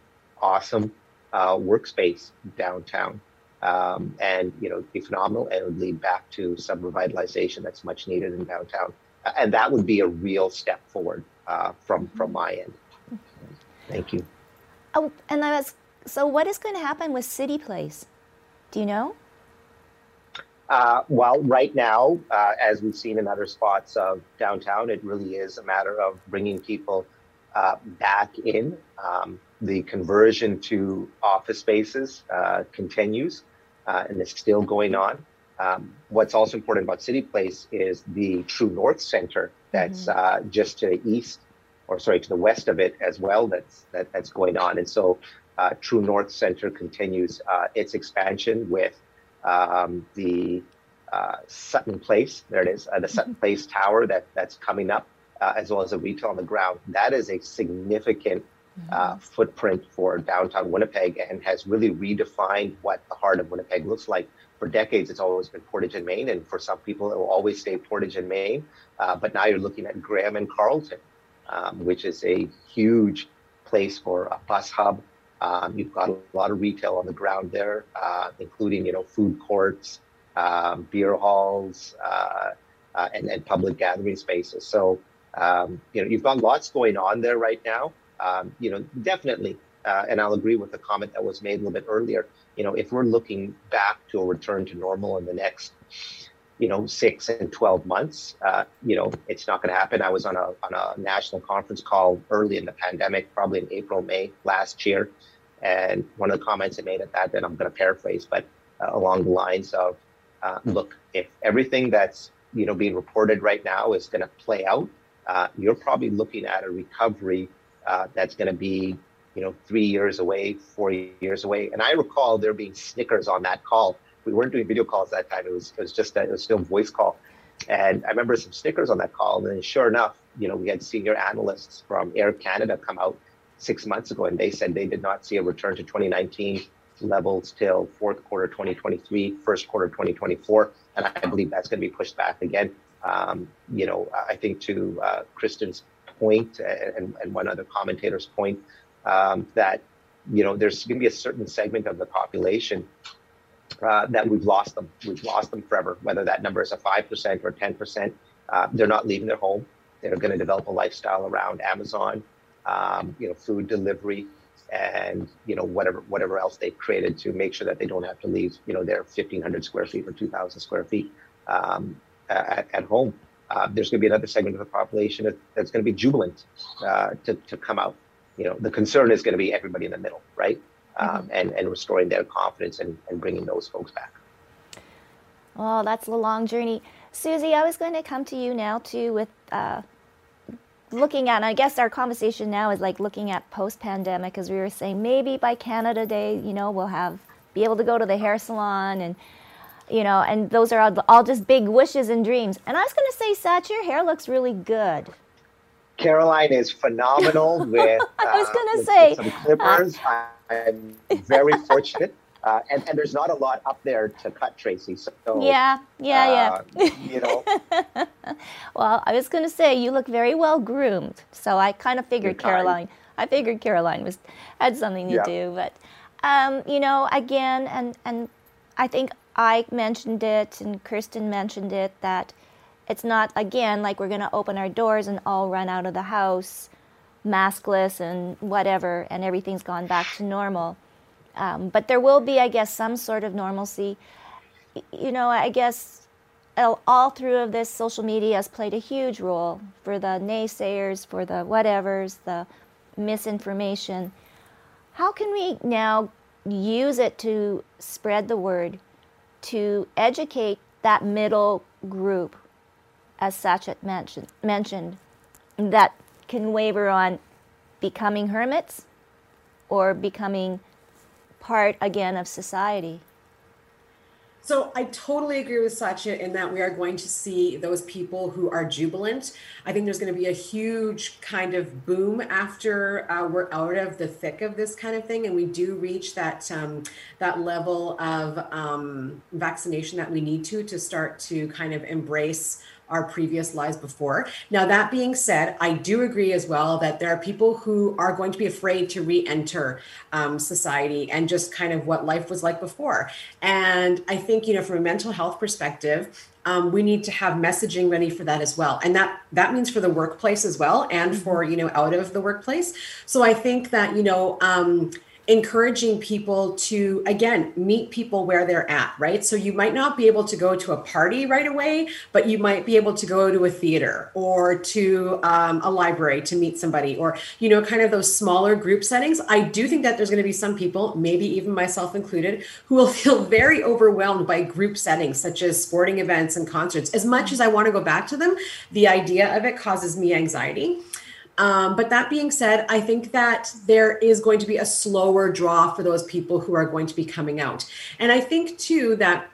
awesome uh, workspace downtown. Um, and you know, be phenomenal, and would lead back to some revitalization that's much needed in downtown, Uh, and that would be a real step forward uh, from from my end. Thank you. Oh, and I was so. What is going to happen with City Place? Do you know? Uh, well, right now, uh, as we've seen in other spots of downtown, it really is a matter of bringing people uh, back in. Um, the conversion to office spaces uh, continues uh, and is still going on. Um, what's also important about City Place is the True North Center that's uh, just to the east, or sorry, to the west of it as well. That's that, that's going on, and so uh, True North Center continues uh, its expansion with um, the uh, Sutton Place. There it is, uh, the Sutton Place Tower that that's coming up, uh, as well as the retail on the ground. That is a significant uh, footprint for downtown Winnipeg and has really redefined what the heart of Winnipeg looks like. For decades, it's always been Portage and Main, and for some people, it will always stay Portage and Main. Uh, but now you're looking at Graham and Carlton, um, which is a huge place for a bus hub. Um, you've got a lot of retail on the ground there, uh, including you know food courts, um, beer halls, uh, uh and, and public gathering spaces. So um, you know you've got lots going on there right now um, you know, definitely, uh, and I'll agree with the comment that was made a little bit earlier. You know, if we're looking back to a return to normal in the next, you know, six and twelve months, uh, you know, it's not going to happen. I was on a on a national conference call early in the pandemic, probably in April, May last year, and one of the comments I made at that, and I'm going to paraphrase, but uh, along the lines of, uh, look, if everything that's you know being reported right now is going to play out, uh, you're probably looking at a recovery uh, that's going to be, you know, three years away, four years away. And I recall there being snickers on that call. We weren't doing video calls that time. It was it was just a, it was still voice call. And I remember some snickers on that call. And sure enough, you know, we had senior analysts from Air Canada come out six months ago, and they said they did not see a return to 2019 levels till fourth quarter 2023, first quarter 2024. And I believe that's going to be pushed back again. Um, you know, I think to uh, Kristen's point and, and one other commentator's point um, that you know there's going to be a certain segment of the population uh, that we've lost them. We've lost them forever. Whether that number is a five percent or ten percent, uh, they're not leaving their home. They're going to develop a lifestyle around Amazon, um, you know, food delivery, and you know whatever whatever else they've created to make sure that they don't have to leave you know their 1,500 square feet or 2,000 square feet um, at, at home uh, there's going to be another segment of the population that's going to be jubilant uh, to, to come out. You know, the concern is going to be everybody in the middle, right? Um, mm-hmm. and, and restoring their confidence and, and bringing those folks back. Well, that's a long journey. Susie, I was going to come to you now too with uh, looking at, I guess our conversation now is like looking at post pandemic, as we were saying, maybe by Canada Day, you know, we'll have be able to go to the hair salon and you know, and those are all, all just big wishes and dreams. And I was going to say, Sach, your hair looks really good. Caroline is phenomenal with. I was going to uh, say some clippers. Uh, I'm very fortunate. Uh, and, and there's not a lot up there to cut, Tracy. So yeah, yeah, yeah. Uh, you know. well, I was going to say you look very well groomed, so I kind of figured Caroline. I figured Caroline was had something to yeah. do, but um, you know, again, and and I think I mentioned it and Kristen mentioned it that it's not, again, like we're going to open our doors and all run out of the house maskless and whatever, and everything's gone back to normal. Um, but there will be, I guess, some sort of normalcy. You know, I guess all through of this, social media has played a huge role for the naysayers, for the whatevers, the misinformation. How can we now use it to spread the word to educate that middle group, as Sachit mentioned, mentioned, that can waver on becoming hermits or becoming part again of society. So I totally agree with Satya in that we are going to see those people who are jubilant. I think there's going to be a huge kind of boom after uh, we're out of the thick of this kind of thing, and we do reach that um, that level of um, vaccination that we need to to start to kind of embrace our previous lives before. Now, that being said, I do agree as well that there are people who are going to be afraid to re enter um, society and just kind of what life was like before. And I think, you know, from a mental health perspective, um, we need to have messaging ready for that as well and that that means for the workplace as well and mm-hmm. for you know out of the workplace so i think that you know um, encouraging people to again meet people where they're at right? So you might not be able to go to a party right away but you might be able to go to a theater or to um, a library to meet somebody or you know kind of those smaller group settings. I do think that there's going to be some people maybe even myself included who will feel very overwhelmed by group settings such as sporting events and concerts. As much as i want to go back to them the idea of it causes me anxiety um, but that being said, I think that there is going to be a slower draw for those people who are going to be coming out. And I think too that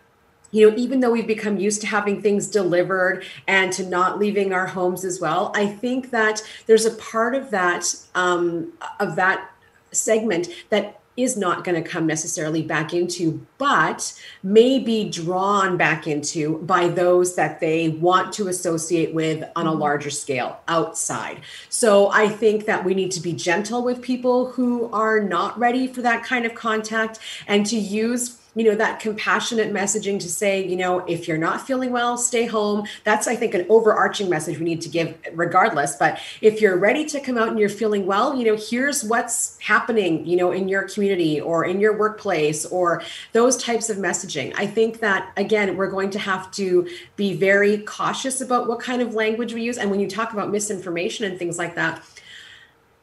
you know, even though we've become used to having things delivered and to not leaving our homes as well, I think that there's a part of that um, of that segment that is not going to come necessarily back into, but may be drawn back into by those that they want to associate with on a mm-hmm. larger scale outside. So I think that we need to be gentle with people who are not ready for that kind of contact and to use you know that compassionate messaging to say you know if you're not feeling well stay home. That's i think an overarching message we need to give regardless. But if you're ready to come out and you're feeling well you know here's what's happening you know in your community or in your workplace or those types of messaging. I think that again we're going to have to be very cautious about what kind of language we use. And when you talk about misinformation and things like that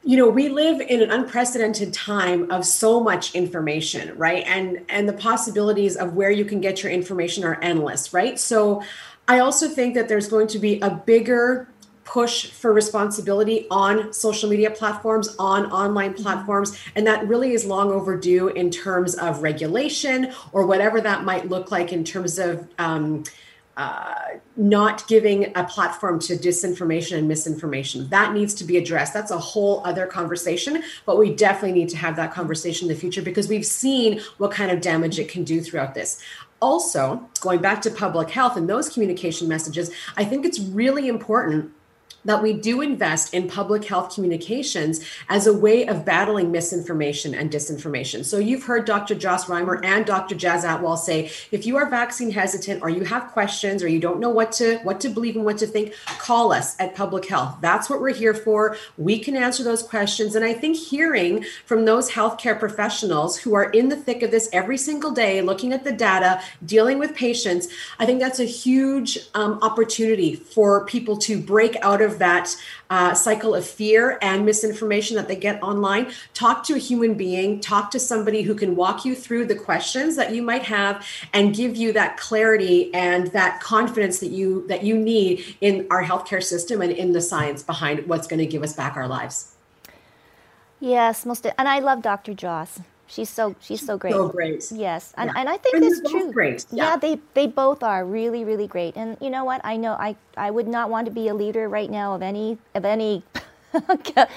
you know we live in an unprecedented time of so much information right? And and the possibilities of where you can get your information are endless right? So i also think that there's going to be a bigger push for responsibility on social media platforms on online platforms and that really is long overdue in terms of regulation or whatever that might look like in terms of um, uh, not giving a platform to disinformation and misinformation. That needs to be addressed. That's a whole other conversation, but we definitely need to have that conversation in the future because we've seen what kind of damage it can do throughout this. Also, going back to public health and those communication messages, I think it's really important that we do invest in public health communications as a way of battling misinformation and disinformation. So you've heard Dr. Joss Reimer and Dr. Jazz Atwal say, if you are vaccine hesitant or you have questions or you don't know what to what to believe and what to think, call us at Public Health. That's what we're here for. We can answer those questions. And I think hearing from those healthcare professionals who are in the thick of this every single day, looking at the data, dealing with patients, I think that's a huge um, opportunity for people to break out of that uh, cycle of fear and misinformation that they get online, talk to a human being, talk to somebody who can walk you through the questions that you might have and give you that clarity and that confidence that you that you need in our healthcare system and in the science behind what's going to give us back our lives. Yes, most and I love Dr. Joss. She's so she's so great. So great. Yes, and, Yeah. and I think And that's true. great. Yeah. Yeah. they they both are really really great. And you know what? I know I I would not want to be a leader right now of any of any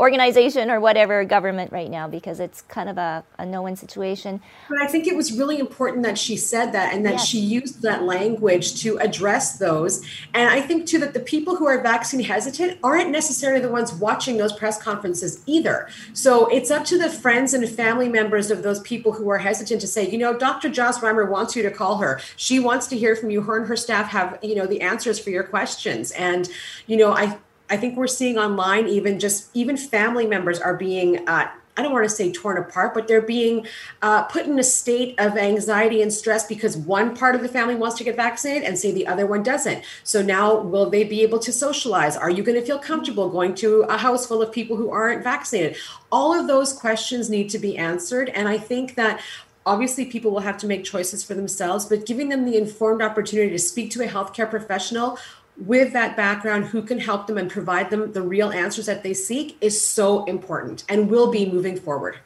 organization or whatever government right now because it's kind of a, a no-win situation. But I think it was really important that she said that and that Yes. she used that language to address those. And I think too that the people who are vaccine hesitant aren't necessarily the ones watching those press conferences either. So it's up to the friends and family members of those people who are hesitant to say, you know, Dr. Joss Reimer wants you to call her. She wants to hear from you. Her and her staff have, you know, the answers for your questions. And, you know, I I think we're seeing online even just even family members are being uh, I don't want to say torn apart, but they're being uh, put in a state of anxiety and stress because one part of the family wants to get vaccinated and say the other one doesn't. So now, will they be able to socialize? Are you going to feel comfortable going to a house full of people who aren't vaccinated? All of those questions need to be answered. And I think that obviously people will have to make choices for themselves, but giving them the informed opportunity to speak to a healthcare professional with that background who can help them and provide them the real answers that they seek is so important and will be moving forward.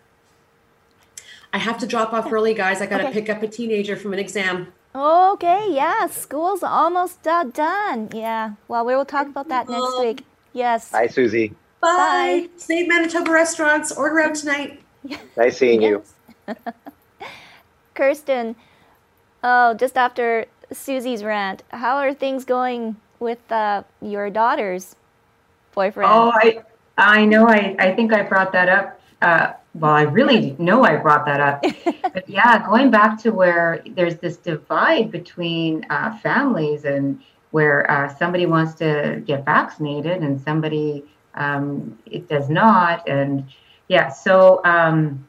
I have to drop off early, guys. I got to Okay. pick up a teenager from an exam. Okay, yeah, school's almost uh, done. Yeah, well, we will talk about that next week. Yes. Bye, Susie. Bye. Save Manitoba restaurants. Order out tonight. Nice seeing you. Kirsten, oh, just after Susie's rant, how are things going with uh, your daughter's boyfriend? Oh, I I know. I I think I brought that up. Uh, well, I really know I brought that up. but yeah, going back to where there's this divide between uh, families and where uh, somebody wants to get vaccinated and somebody um, it does not, and yeah, so. Um,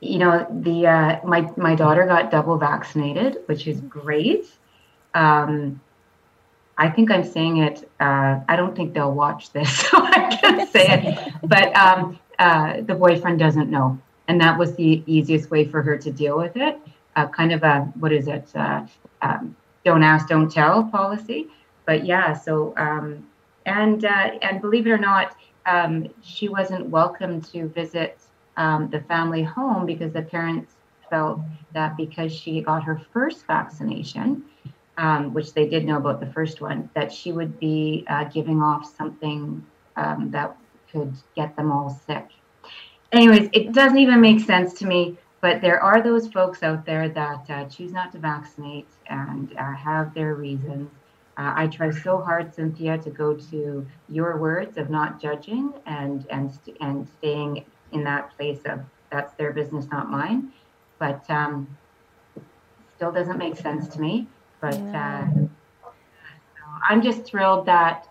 you know the uh, my my daughter got double vaccinated, which is great. Um, I think I'm saying it. Uh, I don't think they'll watch this, so I can't say it. But um, uh, the boyfriend doesn't know, and that was the easiest way for her to deal with it. Uh, kind of a what is it? Uh, um, don't ask, don't tell policy. But yeah, so um, and uh, and believe it or not, um, she wasn't welcome to visit um, the family home because the parents felt that because she got her first vaccination, um, which they did know about the first one, that she would be uh, giving off something um, that could get them all sick. Anyways, it doesn't even make sense to me, but there are those folks out there that uh, choose not to vaccinate and uh, have their reasons. Uh, I try so hard, Cynthia, to go to your words of not judging and and and staying in that place of that's their business, not mine. But um, still doesn't make sense to me. But uh, I'm just thrilled that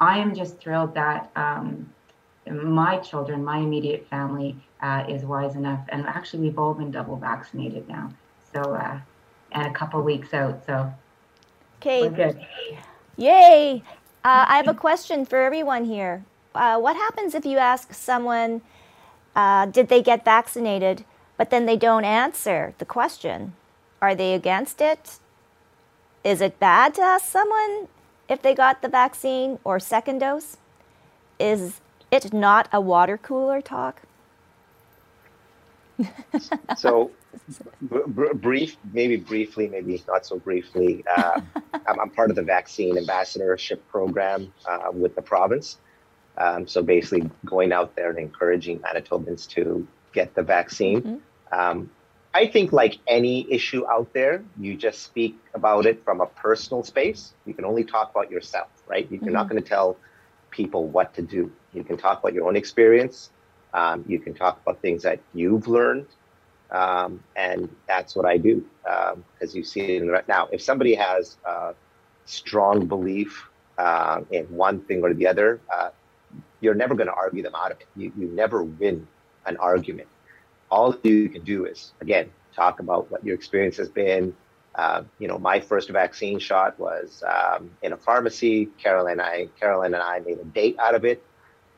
I am just thrilled that um, my children, my immediate family, uh, is wise enough, and actually we've all been double vaccinated now. So uh, and a couple weeks out. So Okay. good. Yay! Uh, I have a question for everyone here. Uh, what happens if you ask someone, uh, did they get vaccinated, but then they don't answer the question? Are they against it? Is it bad to ask someone if they got the vaccine or second dose? Is it not a water cooler talk? So, br- br- brief, maybe briefly, maybe not so briefly. Uh, I'm, I'm part of the vaccine ambassadorship program uh, with the province. Um, so basically, going out there and encouraging Manitobans to get the vaccine. Um, I think, like any issue out there, you just speak about it from a personal space. You can only talk about yourself, right? You're not going to tell people what to do. You can talk about your own experience. Um, you can talk about things that you've learned. Um, and that's what I do because you see it in the right now. If somebody has a strong belief uh, in one thing or the other, uh, you're never going to argue them out of it. You, you never win an argument. All you can do is, again, talk about what your experience has been. Uh, you know, my first vaccine shot was um, in a pharmacy. Carol and I, Carolyn and I made a date out of it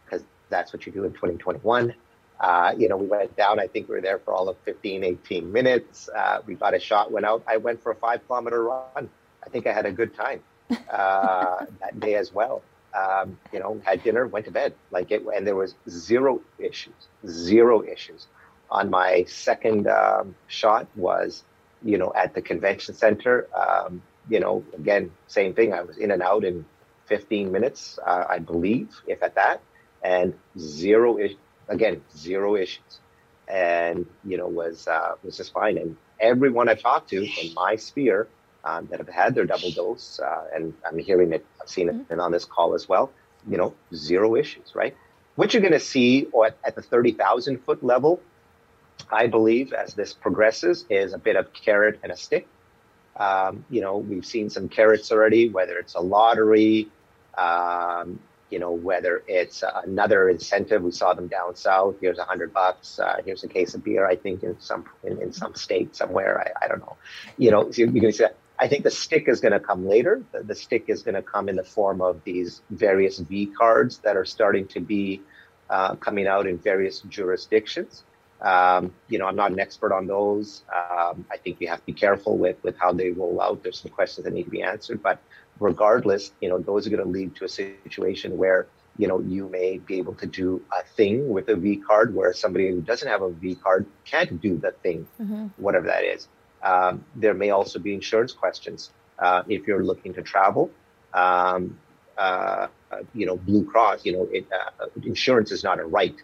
because that's what you do in 2021. Uh, you know, we went down, I think we were there for all of 15, 18 minutes. Uh, we got a shot, went out. I went for a five kilometer run. I think I had a good time uh, that day as well. Um, you know, had dinner, went to bed. Like it, and there was zero issues, zero issues. On my second um, shot was, you know, at the convention center. Um, you know, again, same thing. I was in and out in 15 minutes, uh, I believe, if at that, and zero is again zero issues, and you know was uh, was just fine. And everyone I've talked to in my sphere um, that have had their double dose, uh, and I'm hearing it, I've seen it and on this call as well. You know, zero issues, right? What you're going to see at, at the 30,000 foot level, I believe, as this progresses, is a bit of carrot and a stick. Um, you know, we've seen some carrots already, whether it's a lottery, um, you know, whether it's another incentive. We saw them down south. Here's a hundred bucks. Uh, here's a case of beer. I think in some in, in some state somewhere. I, I don't know. You know, so you can say. I think the stick is going to come later. The, the stick is going to come in the form of these various V cards that are starting to be uh, coming out in various jurisdictions. Um, you know, I'm not an expert on those. Um, I think you have to be careful with with how they roll out. There's some questions that need to be answered, but regardless, you know, those are going to lead to a situation where you know you may be able to do a thing with a V card where somebody who doesn't have a V card can't do the thing, Mm-hmm. whatever that is. Um, there may also be insurance questions uh, if you're looking to travel. Um, uh, you know, Blue Cross, you know, it, uh, insurance is not a right,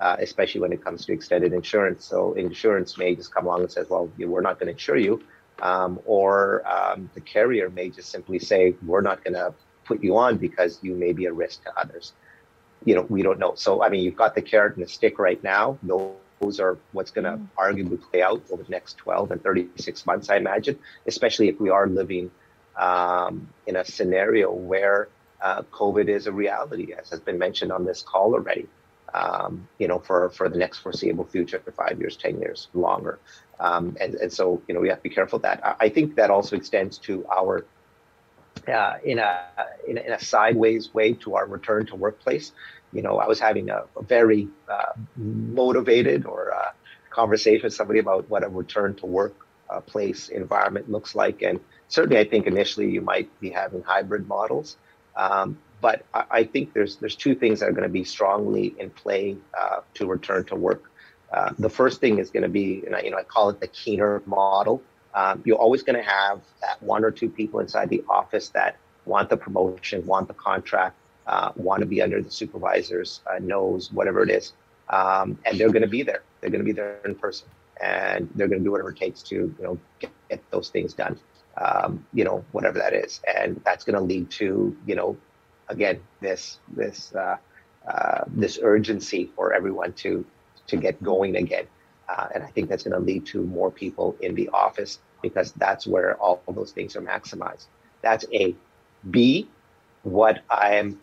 uh, especially when it comes to extended insurance. So insurance may just come along and says, well, we're not going to insure you. Um, or um, the carrier may just simply say, we're not going to put you on because you may be a risk to others. You know, we don't know. So, I mean, you've got the carrot and the stick right now. Those are what's going to arguably play out over the next 12 and 36 months, I imagine, especially if we are living um, in a scenario where uh, COVID is a reality, as has been mentioned on this call already. Um, you know, for for the next foreseeable future, for five years, ten years, longer, um, and and so you know we have to be careful that. I, think that also extends to our uh, in a in a, in a sideways way to our return to workplace. You know, I was having a, a very uh, motivated or uh, conversation with somebody about what a return to work uh, environment looks like, and certainly I think initially you might be having hybrid models. Um, but I, I think there's there's two things that are going to be strongly in play uh, to return to work. Uh, the first thing is going to be, and I, you know, I call it the keener model. Um, you're always going to have that one or two people inside the office that want the promotion, want the contract, uh, want to be under the supervisor's uh, nose, whatever it is, um, and they're going to be there. They're going to be there in person, and they're going to do whatever it takes to, you know, get, get those things done. Um, you know, whatever that is, and that's going to lead to, you know, again, this this uh, uh, this urgency for everyone to to get going again. Uh, and I think that's going to lead to more people in the office because that's where all those things are maximized. That's A. B, what I'm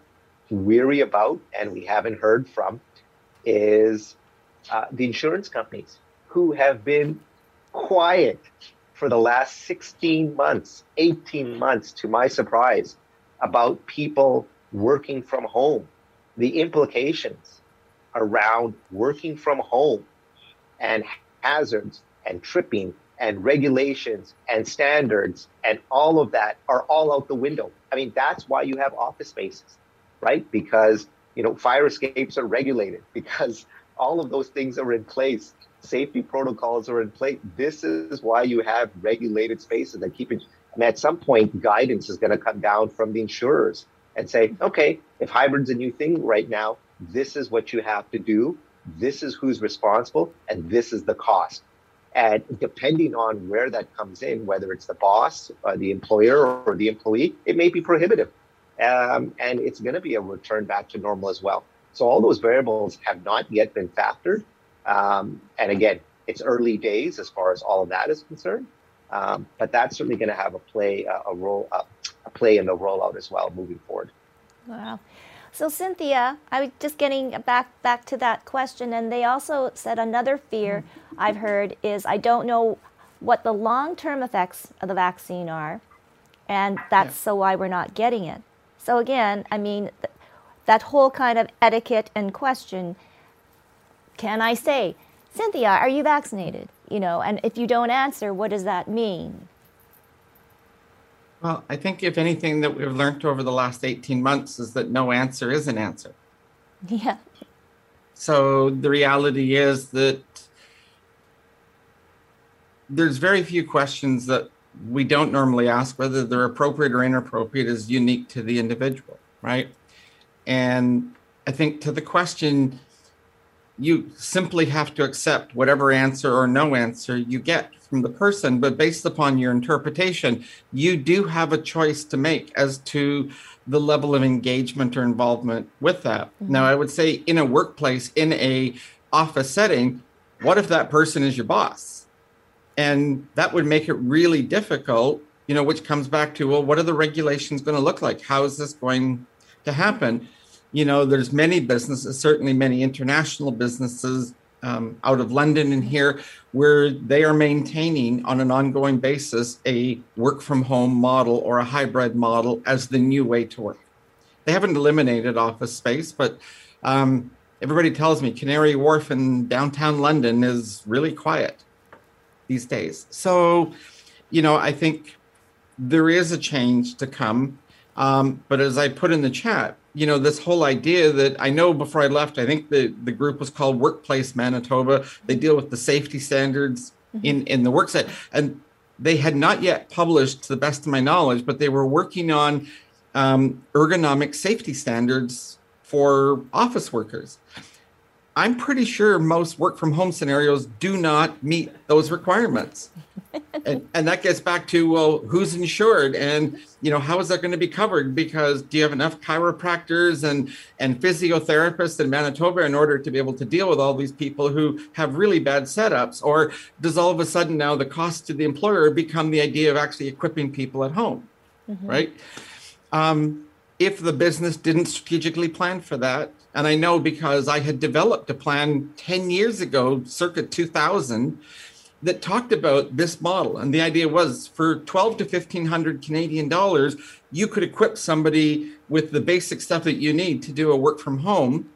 weary about and we haven't heard from is uh, the insurance companies who have been quiet for the last 16 months, 18 months, to my surprise, about people working from home, the implications around working from home and hazards and tripping and regulations and standards and all of that are all out the window. I mean, that's why you have office spaces, right? Because, you know, fire escapes are regulated because all of those things are in place. Safety protocols are in place. This is why you have regulated spaces that keep it. Mean, at some point, guidance is going to come down from the insurers and say, okay, if hybrid's a new thing right now, this is what you have to do. This is who's responsible, and this is the cost. And depending on where that comes in, whether it's the boss, or the employer, or the employee, it may be prohibitive. Um, and it's going to be a return back to normal as well. So all those variables have not yet been factored. Um, and again, it's early days as far as all of that is concerned. Um, but that's certainly going to have a play, a, a role, a, a play in the rollout as well moving forward. Wow. So Cynthia, I was just getting back back to that question, and they also said another fear I've heard is I don't know what the long-term effects of the vaccine are, and that's yeah. so why we're not getting it. So again, I mean, th- that whole kind of etiquette and question: Can I say, Cynthia, are you vaccinated? You know, and if you don't answer, what does that mean? Well, I think if anything that we've learned over the last 18 months is that no answer is an answer. Yeah. So the reality is that there's very few questions that we don't normally ask, whether they're appropriate or inappropriate is unique to the individual, right? And I think to the question, you simply have to accept whatever answer or no answer you get from the person, but based upon your interpretation, you do have a choice to make as to the level of engagement or involvement with that. Mm-hmm. Now, I would say in a workplace, in a office setting, what if that person is your boss? And that would make it really difficult, you know, which comes back to, well, what are the regulations going to look like? How is this going to happen? You know, there's many businesses, certainly many international businesses um, out of London and here, where they are maintaining on an ongoing basis a work from home model or a hybrid model as the new way to work. They haven't eliminated office space, but um, everybody tells me Canary Wharf in downtown London is really quiet these days. So, you know, I think there is a change to come. Um, but as I put in the chat, you know this whole idea that I know before I left, I think the the group was called Workplace Manitoba. They deal with the safety standards mm-hmm. in in the worksite, and they had not yet published, to the best of my knowledge, but they were working on um, ergonomic safety standards for office workers. I'm pretty sure most work from home scenarios do not meet those requirements. and, and that gets back to well, who's insured and you know how is that going to be covered? Because do you have enough chiropractors and and physiotherapists in Manitoba in order to be able to deal with all these people who have really bad setups? Or does all of a sudden now the cost to the employer become the idea of actually equipping people at home, mm-hmm. right? Um, if the business didn't strategically plan for that, and I know because I had developed a plan 10 years ago, circa 2000, that talked about this model. And the idea was for 12 to 1500 Canadian dollars, you could equip somebody with the basic stuff that you need to do a work from home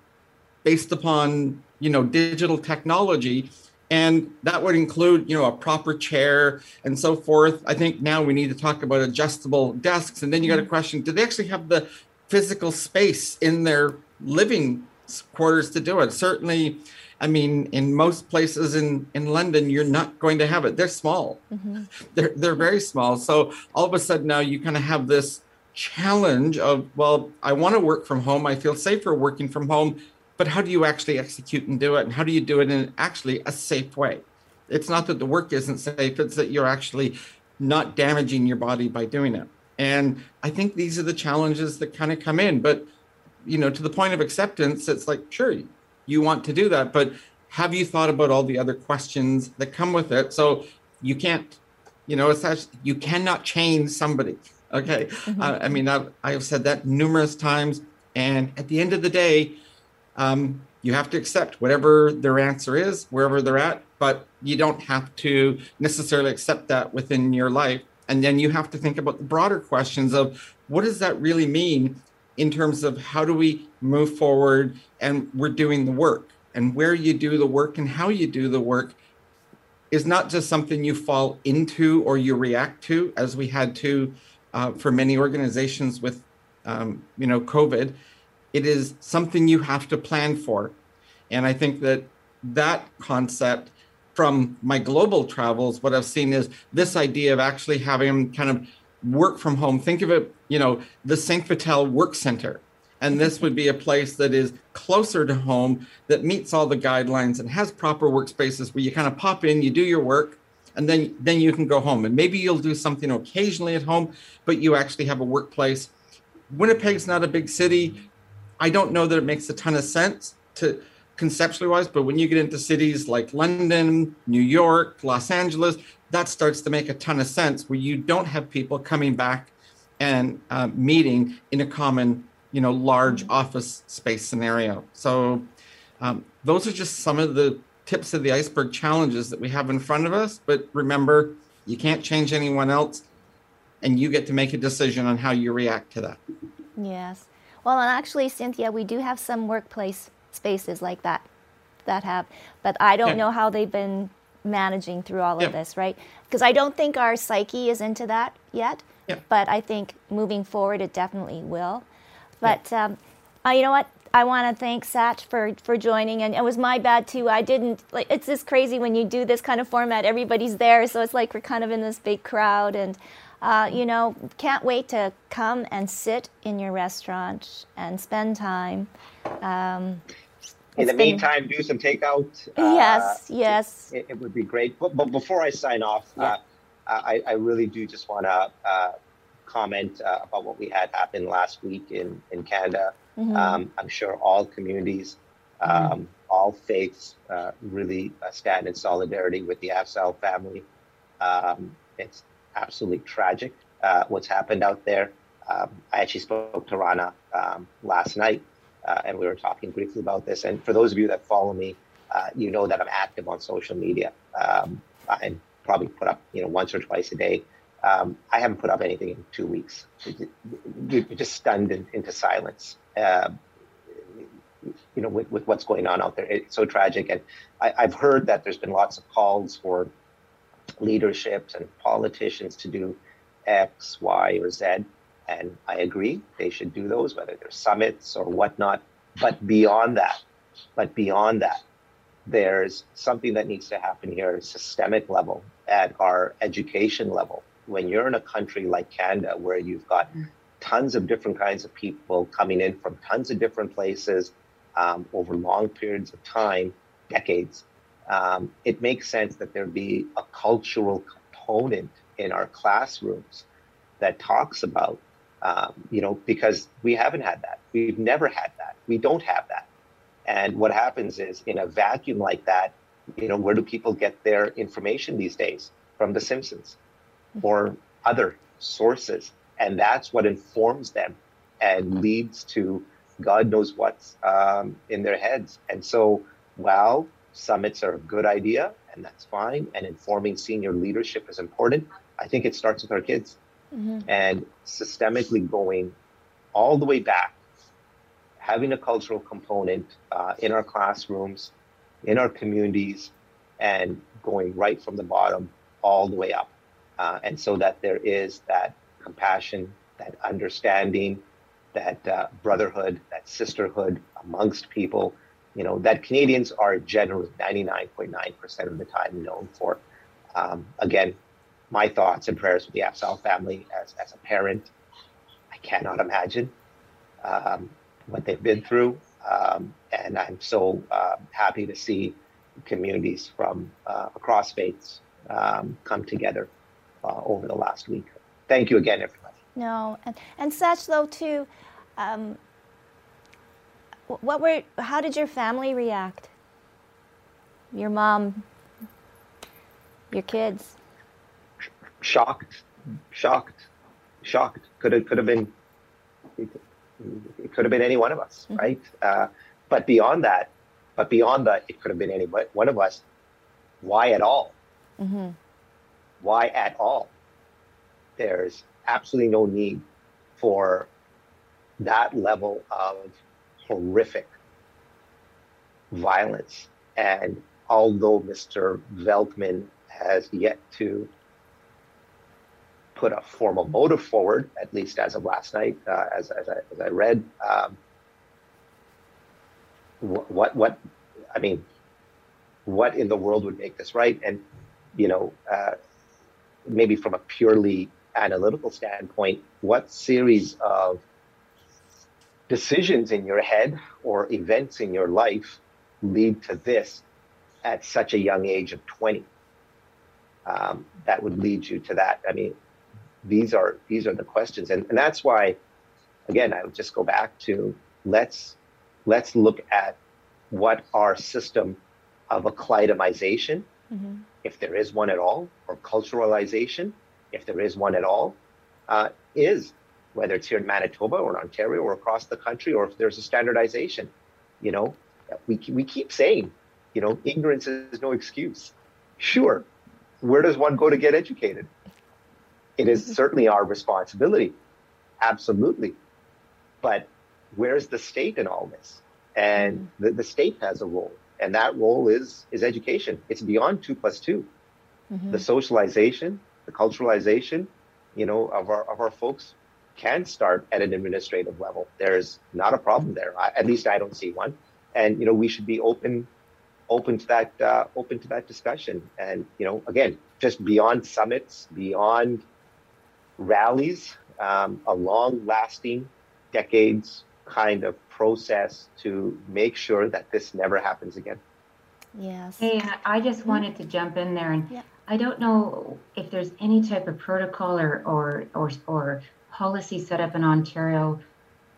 based upon, you know, digital technology. And that would include, you know, a proper chair and so forth. I think now we need to talk about adjustable desks. And then you got a mm-hmm. question, do they actually have the physical space in their living quarters to do it. Certainly, I mean, in most places in, in London, you're not going to have it. They're small. Mm-hmm. They're they're very small. So all of a sudden now you kind of have this challenge of, well, I want to work from home. I feel safer working from home, but how do you actually execute and do it? And how do you do it in actually a safe way? It's not that the work isn't safe, it's that you're actually not damaging your body by doing it. And I think these are the challenges that kind of come in. But, you know, to the point of acceptance, it's like, sure, you want to do that, but have you thought about all the other questions that come with it? So you can't, you know, it's that you cannot change somebody. Okay. Mm-hmm. Uh, I mean, I've, I've said that numerous times. And at the end of the day, um, you have to accept whatever their answer is, wherever they're at, but you don't have to necessarily accept that within your life. And then you have to think about the broader questions of what does that really mean in terms of how do we move forward and we're doing the work. And where you do the work and how you do the work is not just something you fall into or you react to as we had to uh, for many organizations with um, you know covid. It is something you have to plan for. And i think that that concept from my global travels, what I've seen is this idea of actually having kind of work from home. Think of it, you know, the St. Vital Work Center. And this would be a place that is closer to home, that meets all the guidelines and has proper workspaces where you kind of pop in, you do your work, and then then you can go home. And maybe you'll do something occasionally at home, but you actually have a workplace. Winnipeg's not a big city. I don't know that it makes a ton of sense to conceptually wise, but when you get into cities like London, New York, Los Angeles, that starts to make a ton of sense where you don't have people coming back and uh, meeting in a common, you know, large office space scenario. So um, those are just some of the tips of the iceberg challenges that we have in front of us. But remember, you can't change anyone else, and you get to make a decision on how you react to that. Yes. Well, and actually, Cynthia, we do have some workplace spaces like that that have, but I don't yeah. know how they've been managing through all yeah. of this, right? Because I don't think our psyche is into that yet, yeah. but I think moving forward it definitely will. But um, uh, you know what? I want to thank Satch for for joining, and it was my bad too. I didn't like. It's just crazy when you do this kind of format. Everybody's there, so it's like we're kind of in this big crowd, and uh, you know, can't wait to come and sit in your restaurant and spend time. Um, in the been... meantime, do some takeout. Yes, uh, yes. It, it, would be great. But, but before I sign off, yeah. uh, I, I, really do just want to uh, comment uh, about what we had happen last week in, in Canada. Mm-hmm. Um, I'm sure all communities, mm-hmm. um, mm-hmm. all faiths uh, really uh, stand in solidarity with the Afzaal family. Um, it's absolutely tragic uh, what's happened out there. Um, I actually spoke to Rana um, last night, uh, and we were talking briefly about this. And for those of you that follow me, uh, you know that I'm active on social media um, and probably put up, you know, once or twice a day. Um, I haven't put up anything in two weeks. You're just stunned in, into silence. Uh, you know, with, with what's going on out there, it's so tragic. And I, I've heard that there's been lots of calls for leaderships and politicians to do X, Y, or Z. And I agree, they should do those, whether they're summits or whatnot. But beyond that, but beyond that, there's something that needs to happen here at a systemic level, at our education level. When you're in a country like Canada, where you've got tons of different kinds of people coming in from tons of different places um, over long periods of time, decades, um, it makes sense that there be a cultural component in our classrooms that talks about, um, you know, because we haven't had that. We've never had that. We don't have that. And what happens is in a vacuum like that, you know, where do people get their information these days? From The Simpsons or other sources. And that's what informs them and leads to God knows what's um, in their heads. And so, well, summits are a good idea, and that's fine. And informing senior leadership is important. I think it starts with our kids mm-hmm. and systemically going all the way back, having a cultural component uh, in our classrooms, in our communities, and going right from the bottom all the way up. Uh, and so that there is that compassion, that understanding, that uh, brotherhood, that sisterhood amongst people, you know, that Canadians are generally 99.9% of the time known for. Um, again, my thoughts and prayers with the Afzaal family as, as a parent. I cannot imagine um, what they've been through. Um, and I'm so uh, happy to see communities from uh, across faiths um, come together uh, over the last week. Thank you again, everybody. No, and and such though too. Um, what were? How did your family react? Your mom, your kids. Shocked, shocked, shocked. Could have could have been. It could have been any one of us, mm-hmm. right? Uh, but beyond that, but beyond that, it could have been any one of us. Why at all? Mm-hmm. Why at all? There's absolutely no need for that level of horrific violence. And although Mr. Veltman has yet to put a formal motive forward, at least as of last night, uh, as, as, I, as I read, um, what, what, I mean, what in the world would make this right? And, you know, uh, maybe from a purely analytical standpoint, what series of decisions in your head or events in your life lead to this at such a young age of 20 um, that would lead you to that i mean these are these are the questions and, and that's why again i would just go back to let's let's look at what our system of acclimatization mm-hmm. if there is one at all or culturalization if there is one at all uh, is whether it's here in Manitoba or in Ontario or across the country, or if there's a standardization. You know, we, we keep saying, you know, ignorance is no excuse. Sure. Where does one go to get educated? It is certainly our responsibility. Absolutely. But where's the state in all this? And mm-hmm. the, the state has a role. And that role is is education. It's beyond two plus 2 mm-hmm. The socialization, the culturalization, you know, of our of our folks can start at an administrative level. There's not a problem there. I, at least I don't see one. And you know, we should be open open to that uh, open to that discussion. And you know, again, just beyond summits, beyond rallies, um, a long-lasting, decades kind of process to make sure that this never happens again. Yes. Hey, I just wanted to jump in there and. Yeah. I don't know if there's any type of protocol or, or, or, or policy set up in Ontario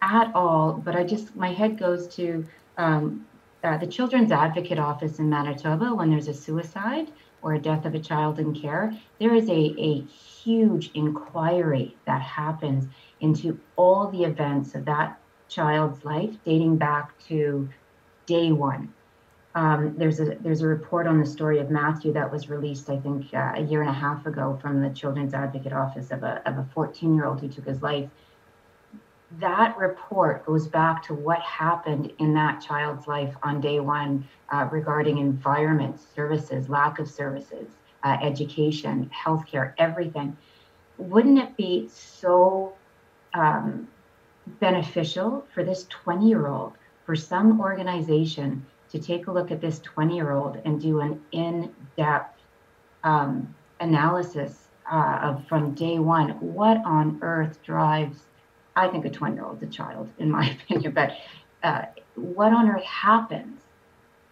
at all, but I just, my head goes to um, uh, the Children's Advocate Office in Manitoba when there's a suicide or a death of a child in care. There is a, a huge inquiry that happens into all the events of that child's life dating back to day one. Um, there's a there's a report on the story of Matthew that was released, I think, uh, a year and a half ago from the Children's Advocate Office of a of a 14 year old who took his life. That report goes back to what happened in that child's life on day one uh, regarding environment, services, lack of services, uh, education, healthcare, everything. Wouldn't it be so um, beneficial for this 20 year old, for some organization? to take a look at this 20 year old and do an in depth um, analysis uh, of from day one what on earth drives, I think a 20 year old's a child, in my opinion, but uh, what on earth happens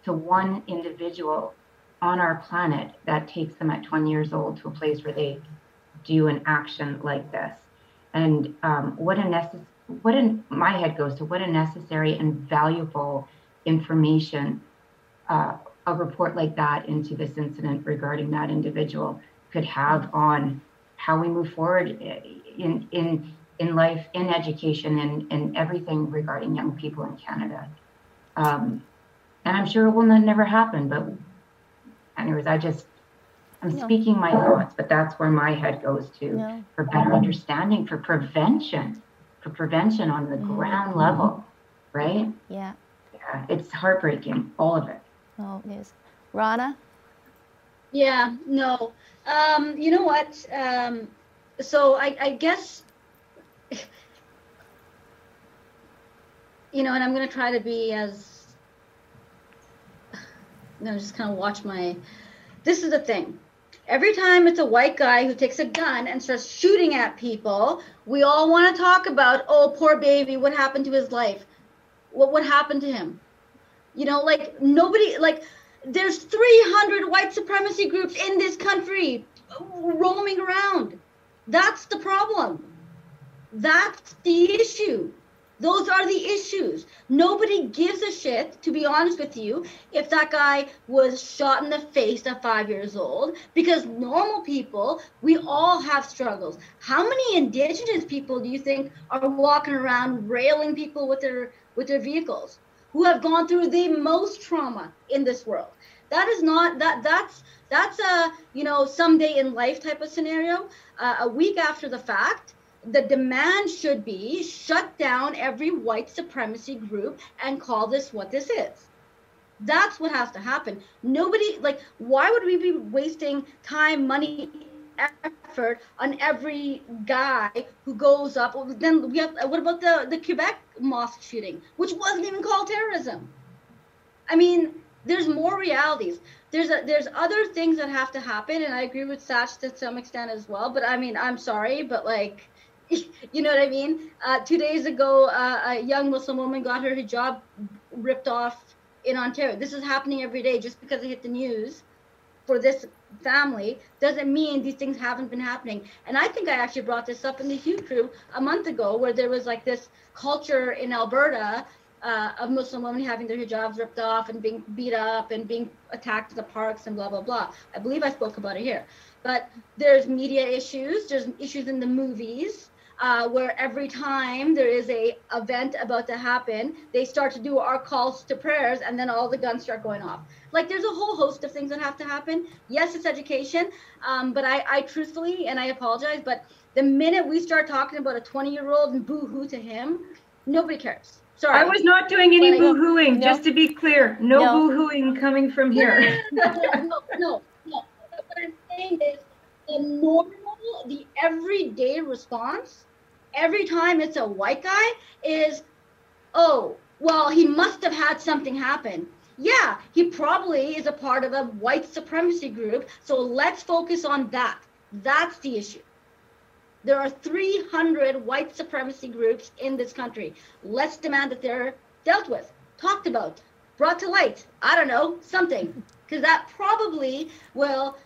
to one individual on our planet that takes them at 20 years old to a place where they do an action like this? And um, what a necessary what in my head goes to what a necessary and valuable information uh, a report like that into this incident regarding that individual could have on how we move forward in in in life, in education, and, in everything regarding young people in Canada. Um, and I'm sure it will not, never happen, but anyways, I just I'm no. speaking my thoughts, but that's where my head goes to no. for better understanding, for prevention, for prevention on the mm-hmm. ground level, right? Yeah yeah, it's heartbreaking, all of it. Oh, it is. Rana? Yeah, no. Um, you know what? Um, so I, I guess you know, and I'm going to try to be as, I'm going to just kind of watch my, this is the thing. Every time it's a white guy who takes a gun and starts shooting at people, we all want to talk about, oh, poor baby, what happened to his life? What what happened to him? You know, like nobody, like there's 300 white supremacy groups in this country roaming around. That's the problem. That's the issue. Those are the issues. Nobody gives a shit, to be honest with you, if that guy was shot in the face at five years old, because normal people, we all have struggles. How many indigenous people do you think are walking around railing people with their with their vehicles who have gone through the most trauma in this world? That is not that that's that's a you know someday in life type of scenario. Uh, a week after the fact, the demand should be shut down every white supremacy group and call this what this is. That's what has to happen. Nobody, like, why would we be wasting time, money, effort on every guy who goes up? Then we have, uh, what about the, the Quebec mosque shooting, which wasn't even called terrorism? I mean, there's more realities. There's a, there's other things that have to happen, and I agree with Sash to some extent as well. But I mean, I'm sorry, but like, you know what I mean? Uh, two days ago, uh, a young Muslim woman got her hijab ripped off in Ontario. This is happening every day. Just because it hit the news for this family doesn't mean these things haven't been happening. And I think I actually brought this up in the Hue crew a month ago, where there was like this culture in Alberta uh, of Muslim women having their hijabs ripped off and being beat up and being attacked in the parks and blah blah blah. I believe I spoke about it here. But there's media issues. There's issues in the movies uh, where every time there is a event about to happen, they start to do our calls to prayers, and then all the guns start going off. Like there's a whole host of things that have to happen. Yes, it's education, um, but I, I truthfully, and I apologize, but the minute we start talking about a 20 year old and boo hoo to him, nobody cares. Sorry. I was not doing any boo hooing, no. just to be clear. No, no. boo hooing coming from here. no, no, no, no, no. What I'm saying is the normal, the everyday response every time it's a white guy is, oh, well, he must have had something happen. Yeah, he probably is a part of a white supremacy group. So let's focus on that. That's the issue. There are 300 white supremacy groups in this country. Let's demand that they're dealt with, talked about, brought to light. I don't know, something. Because that probably will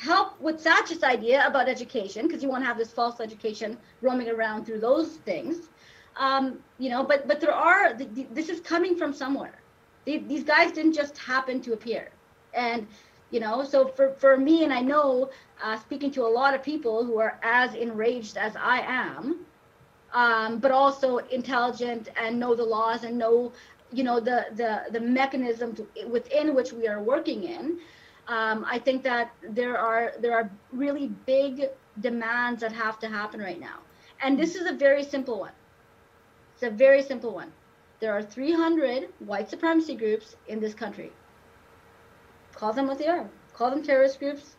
help with Satch's idea about education, because you won't have this false education roaming around through those things. Um, you know, but but there are this is coming from somewhere. These guys didn't just happen to appear, and you know, so for for me, and I know, uh, speaking to a lot of people who are as enraged as I am, um, but also intelligent and know the laws and know, you know, the the the mechanisms within which we are working in um, I think that there are there are really big demands that have to happen right now, and this is a very simple one. It's a very simple one. There are 300 white supremacy groups in this country. Call them what they are. Call them terrorist groups.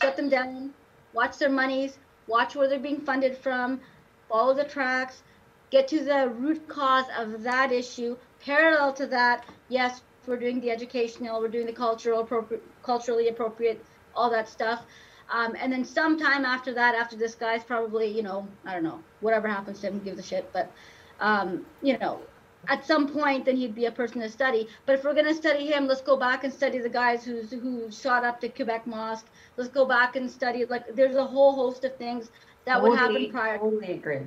Shut them down. Watch their monies. Watch where they're being funded from. Follow the tracks. Get to the root cause of that issue. Parallel to that, yes, we're doing the educational, we're doing the cultural appropriate, culturally appropriate, all that stuff. Um, and then sometime after that, after this guy's probably, you know, I don't know, whatever happens to him, give a shit. But, um, you know, at some point, then he'd be a person to study. But if we're going to study him, let's go back and study the guys who's who shot up the Quebec mosque. Let's go back and study like there's a whole host of things that totally, would happen prior. Totally agree.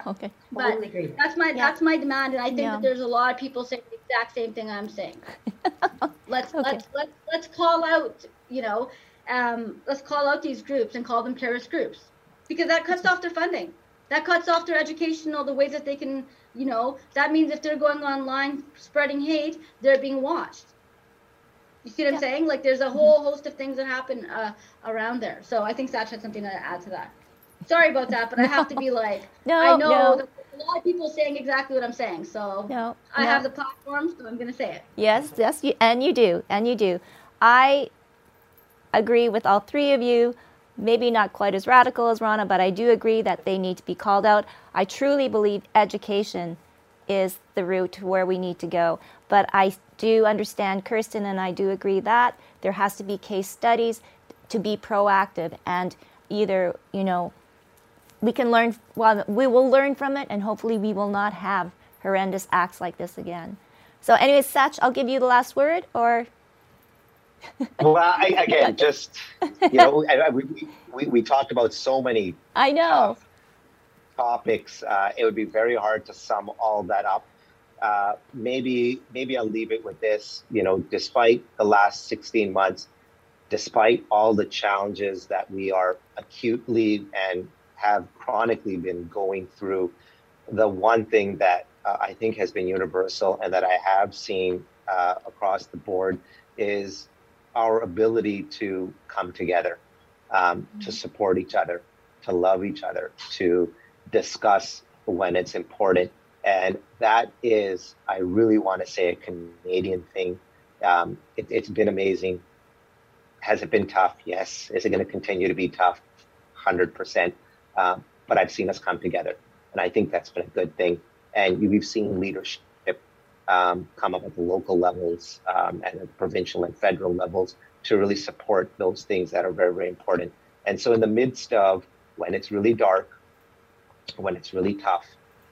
Okay. But totally agree. that's my yeah. that's my demand, and I think yeah. that there's a lot of people saying the exact same thing I'm saying. let's okay. let's let's let's call out, you know, um, let's call out these groups and call them terrorist groups because that cuts off their funding. That cuts off their educational, the ways that they can, you know, that means if they're going online spreading hate, they're being watched. You see what I'm saying? Like there's a whole host of things that happen uh, around there. So I think Satch had something to add to that. Sorry about that, but I have to be like, no, I know no. a lot of people saying exactly what I'm saying. So no, I no. have the platform, so I'm going to say it. Yes, yes, you, and you do, and you do. I agree with all three of you. Maybe not quite as radical as Rana, but I do agree that they need to be called out. I truly believe education is the route to where we need to go. But I do understand, Kirsten and I do agree that there has to be case studies to be proactive and either, you know, we can learn, well, we will learn from it and hopefully we will not have horrendous acts like this again. So, anyways, Sach, I'll give you the last word or. well, I, again, just, you know, we, we, we talked about so many. I know. topics. Uh, it would be very hard to sum all that up. Uh, maybe maybe I'll leave it with this. You know, despite the last 16 months, despite all the challenges that we are acutely and have chronically been going through, the one thing that uh, I think has been universal and that I have seen uh, across the board is our ability to come together, um, mm-hmm. to support each other, to love each other, to discuss when it's important. And that is, I really want to say, a Canadian thing. Um, it, has been amazing. Has it been tough? Yes. Is it going to continue to be tough? 100%. Um, but I've seen us come together. And I think that's been a good thing. And we've seen leadership um, come up at the local levels um, and the provincial and federal levels to really support those things that are very, very important. And so, in the midst of when it's really dark, when it's really tough,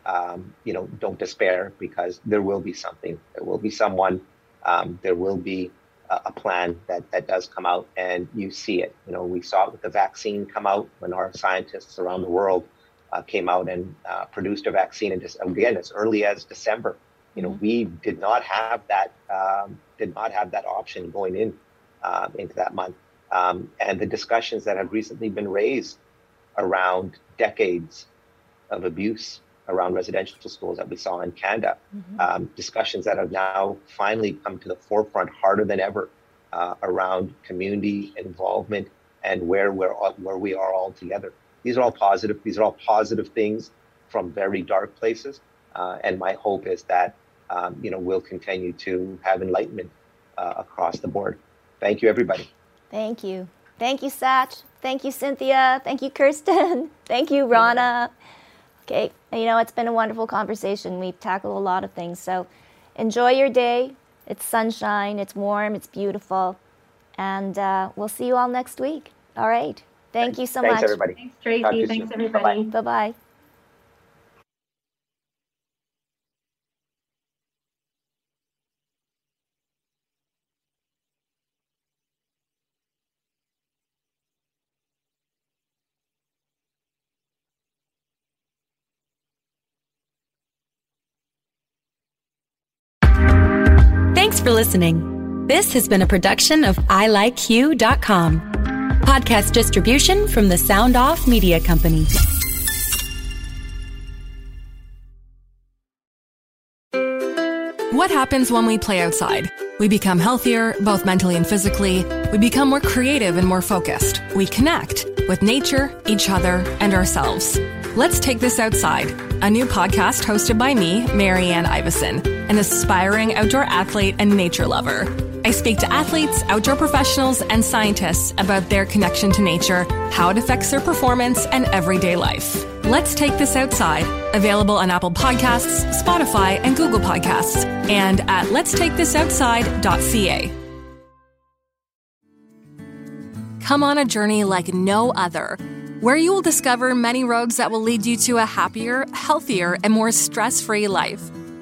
um, you know, don't despair because there will be something. There will be someone. Um, there will be a, plan that that does come out, and you see it. You know, we saw it with the vaccine come out when our scientists around the world uh, came out and uh, produced a vaccine. And just again, as early as December, you know, we did not have that um, did not have that option going in uh, into that month. Um, and the discussions that have recently been raised around decades of abuse around residential schools that we saw in Canada, mm-hmm. um, discussions that have now finally come to the forefront harder than ever uh, around community involvement and where we're where we are all together. These are all positive. These are all positive things from very dark places. Uh, and my hope is that um, you know we'll continue to have enlightenment uh, across the board. Thank you, everybody. Thank you. Thank you, Sach. Thank you, Cynthia. Thank you, Kirsten. Thank you, Rana. Okay, you know, it's been a wonderful conversation. We've tackled a lot of things. So enjoy your day. It's sunshine, it's warm, it's beautiful. And uh, we'll see you all next week. All right. Thank you so Thanks, much. everybody. Thanks, Tracy. Thanks, soon. everybody. Bye bye. Thanks for listening. This has been a production of ilikeyou.com. Podcast distribution from the Sound Off Media Company. What happens when we play outside? We become healthier, both mentally and physically. We become more creative and more focused. We connect with nature, each other, and ourselves. Let's Take This Outside, a new podcast hosted by me, Marianne Iveson, an aspiring outdoor athlete and nature lover. I speak to athletes, outdoor professionals, and scientists about their connection to nature, how it affects their performance, and everyday life. Let's Take This Outside, available on Apple Podcasts, Spotify, and Google Podcasts, and at letstakethisoutside.ca. Come on a journey like no other, where you will discover many roads that will lead you to a happier, healthier, and more stress free life.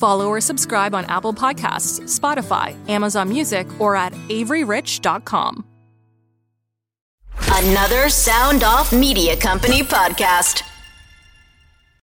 Follow or subscribe on Apple Podcasts, Spotify, Amazon Music, or at AveryRich.com. Another Sound Off Media Company podcast.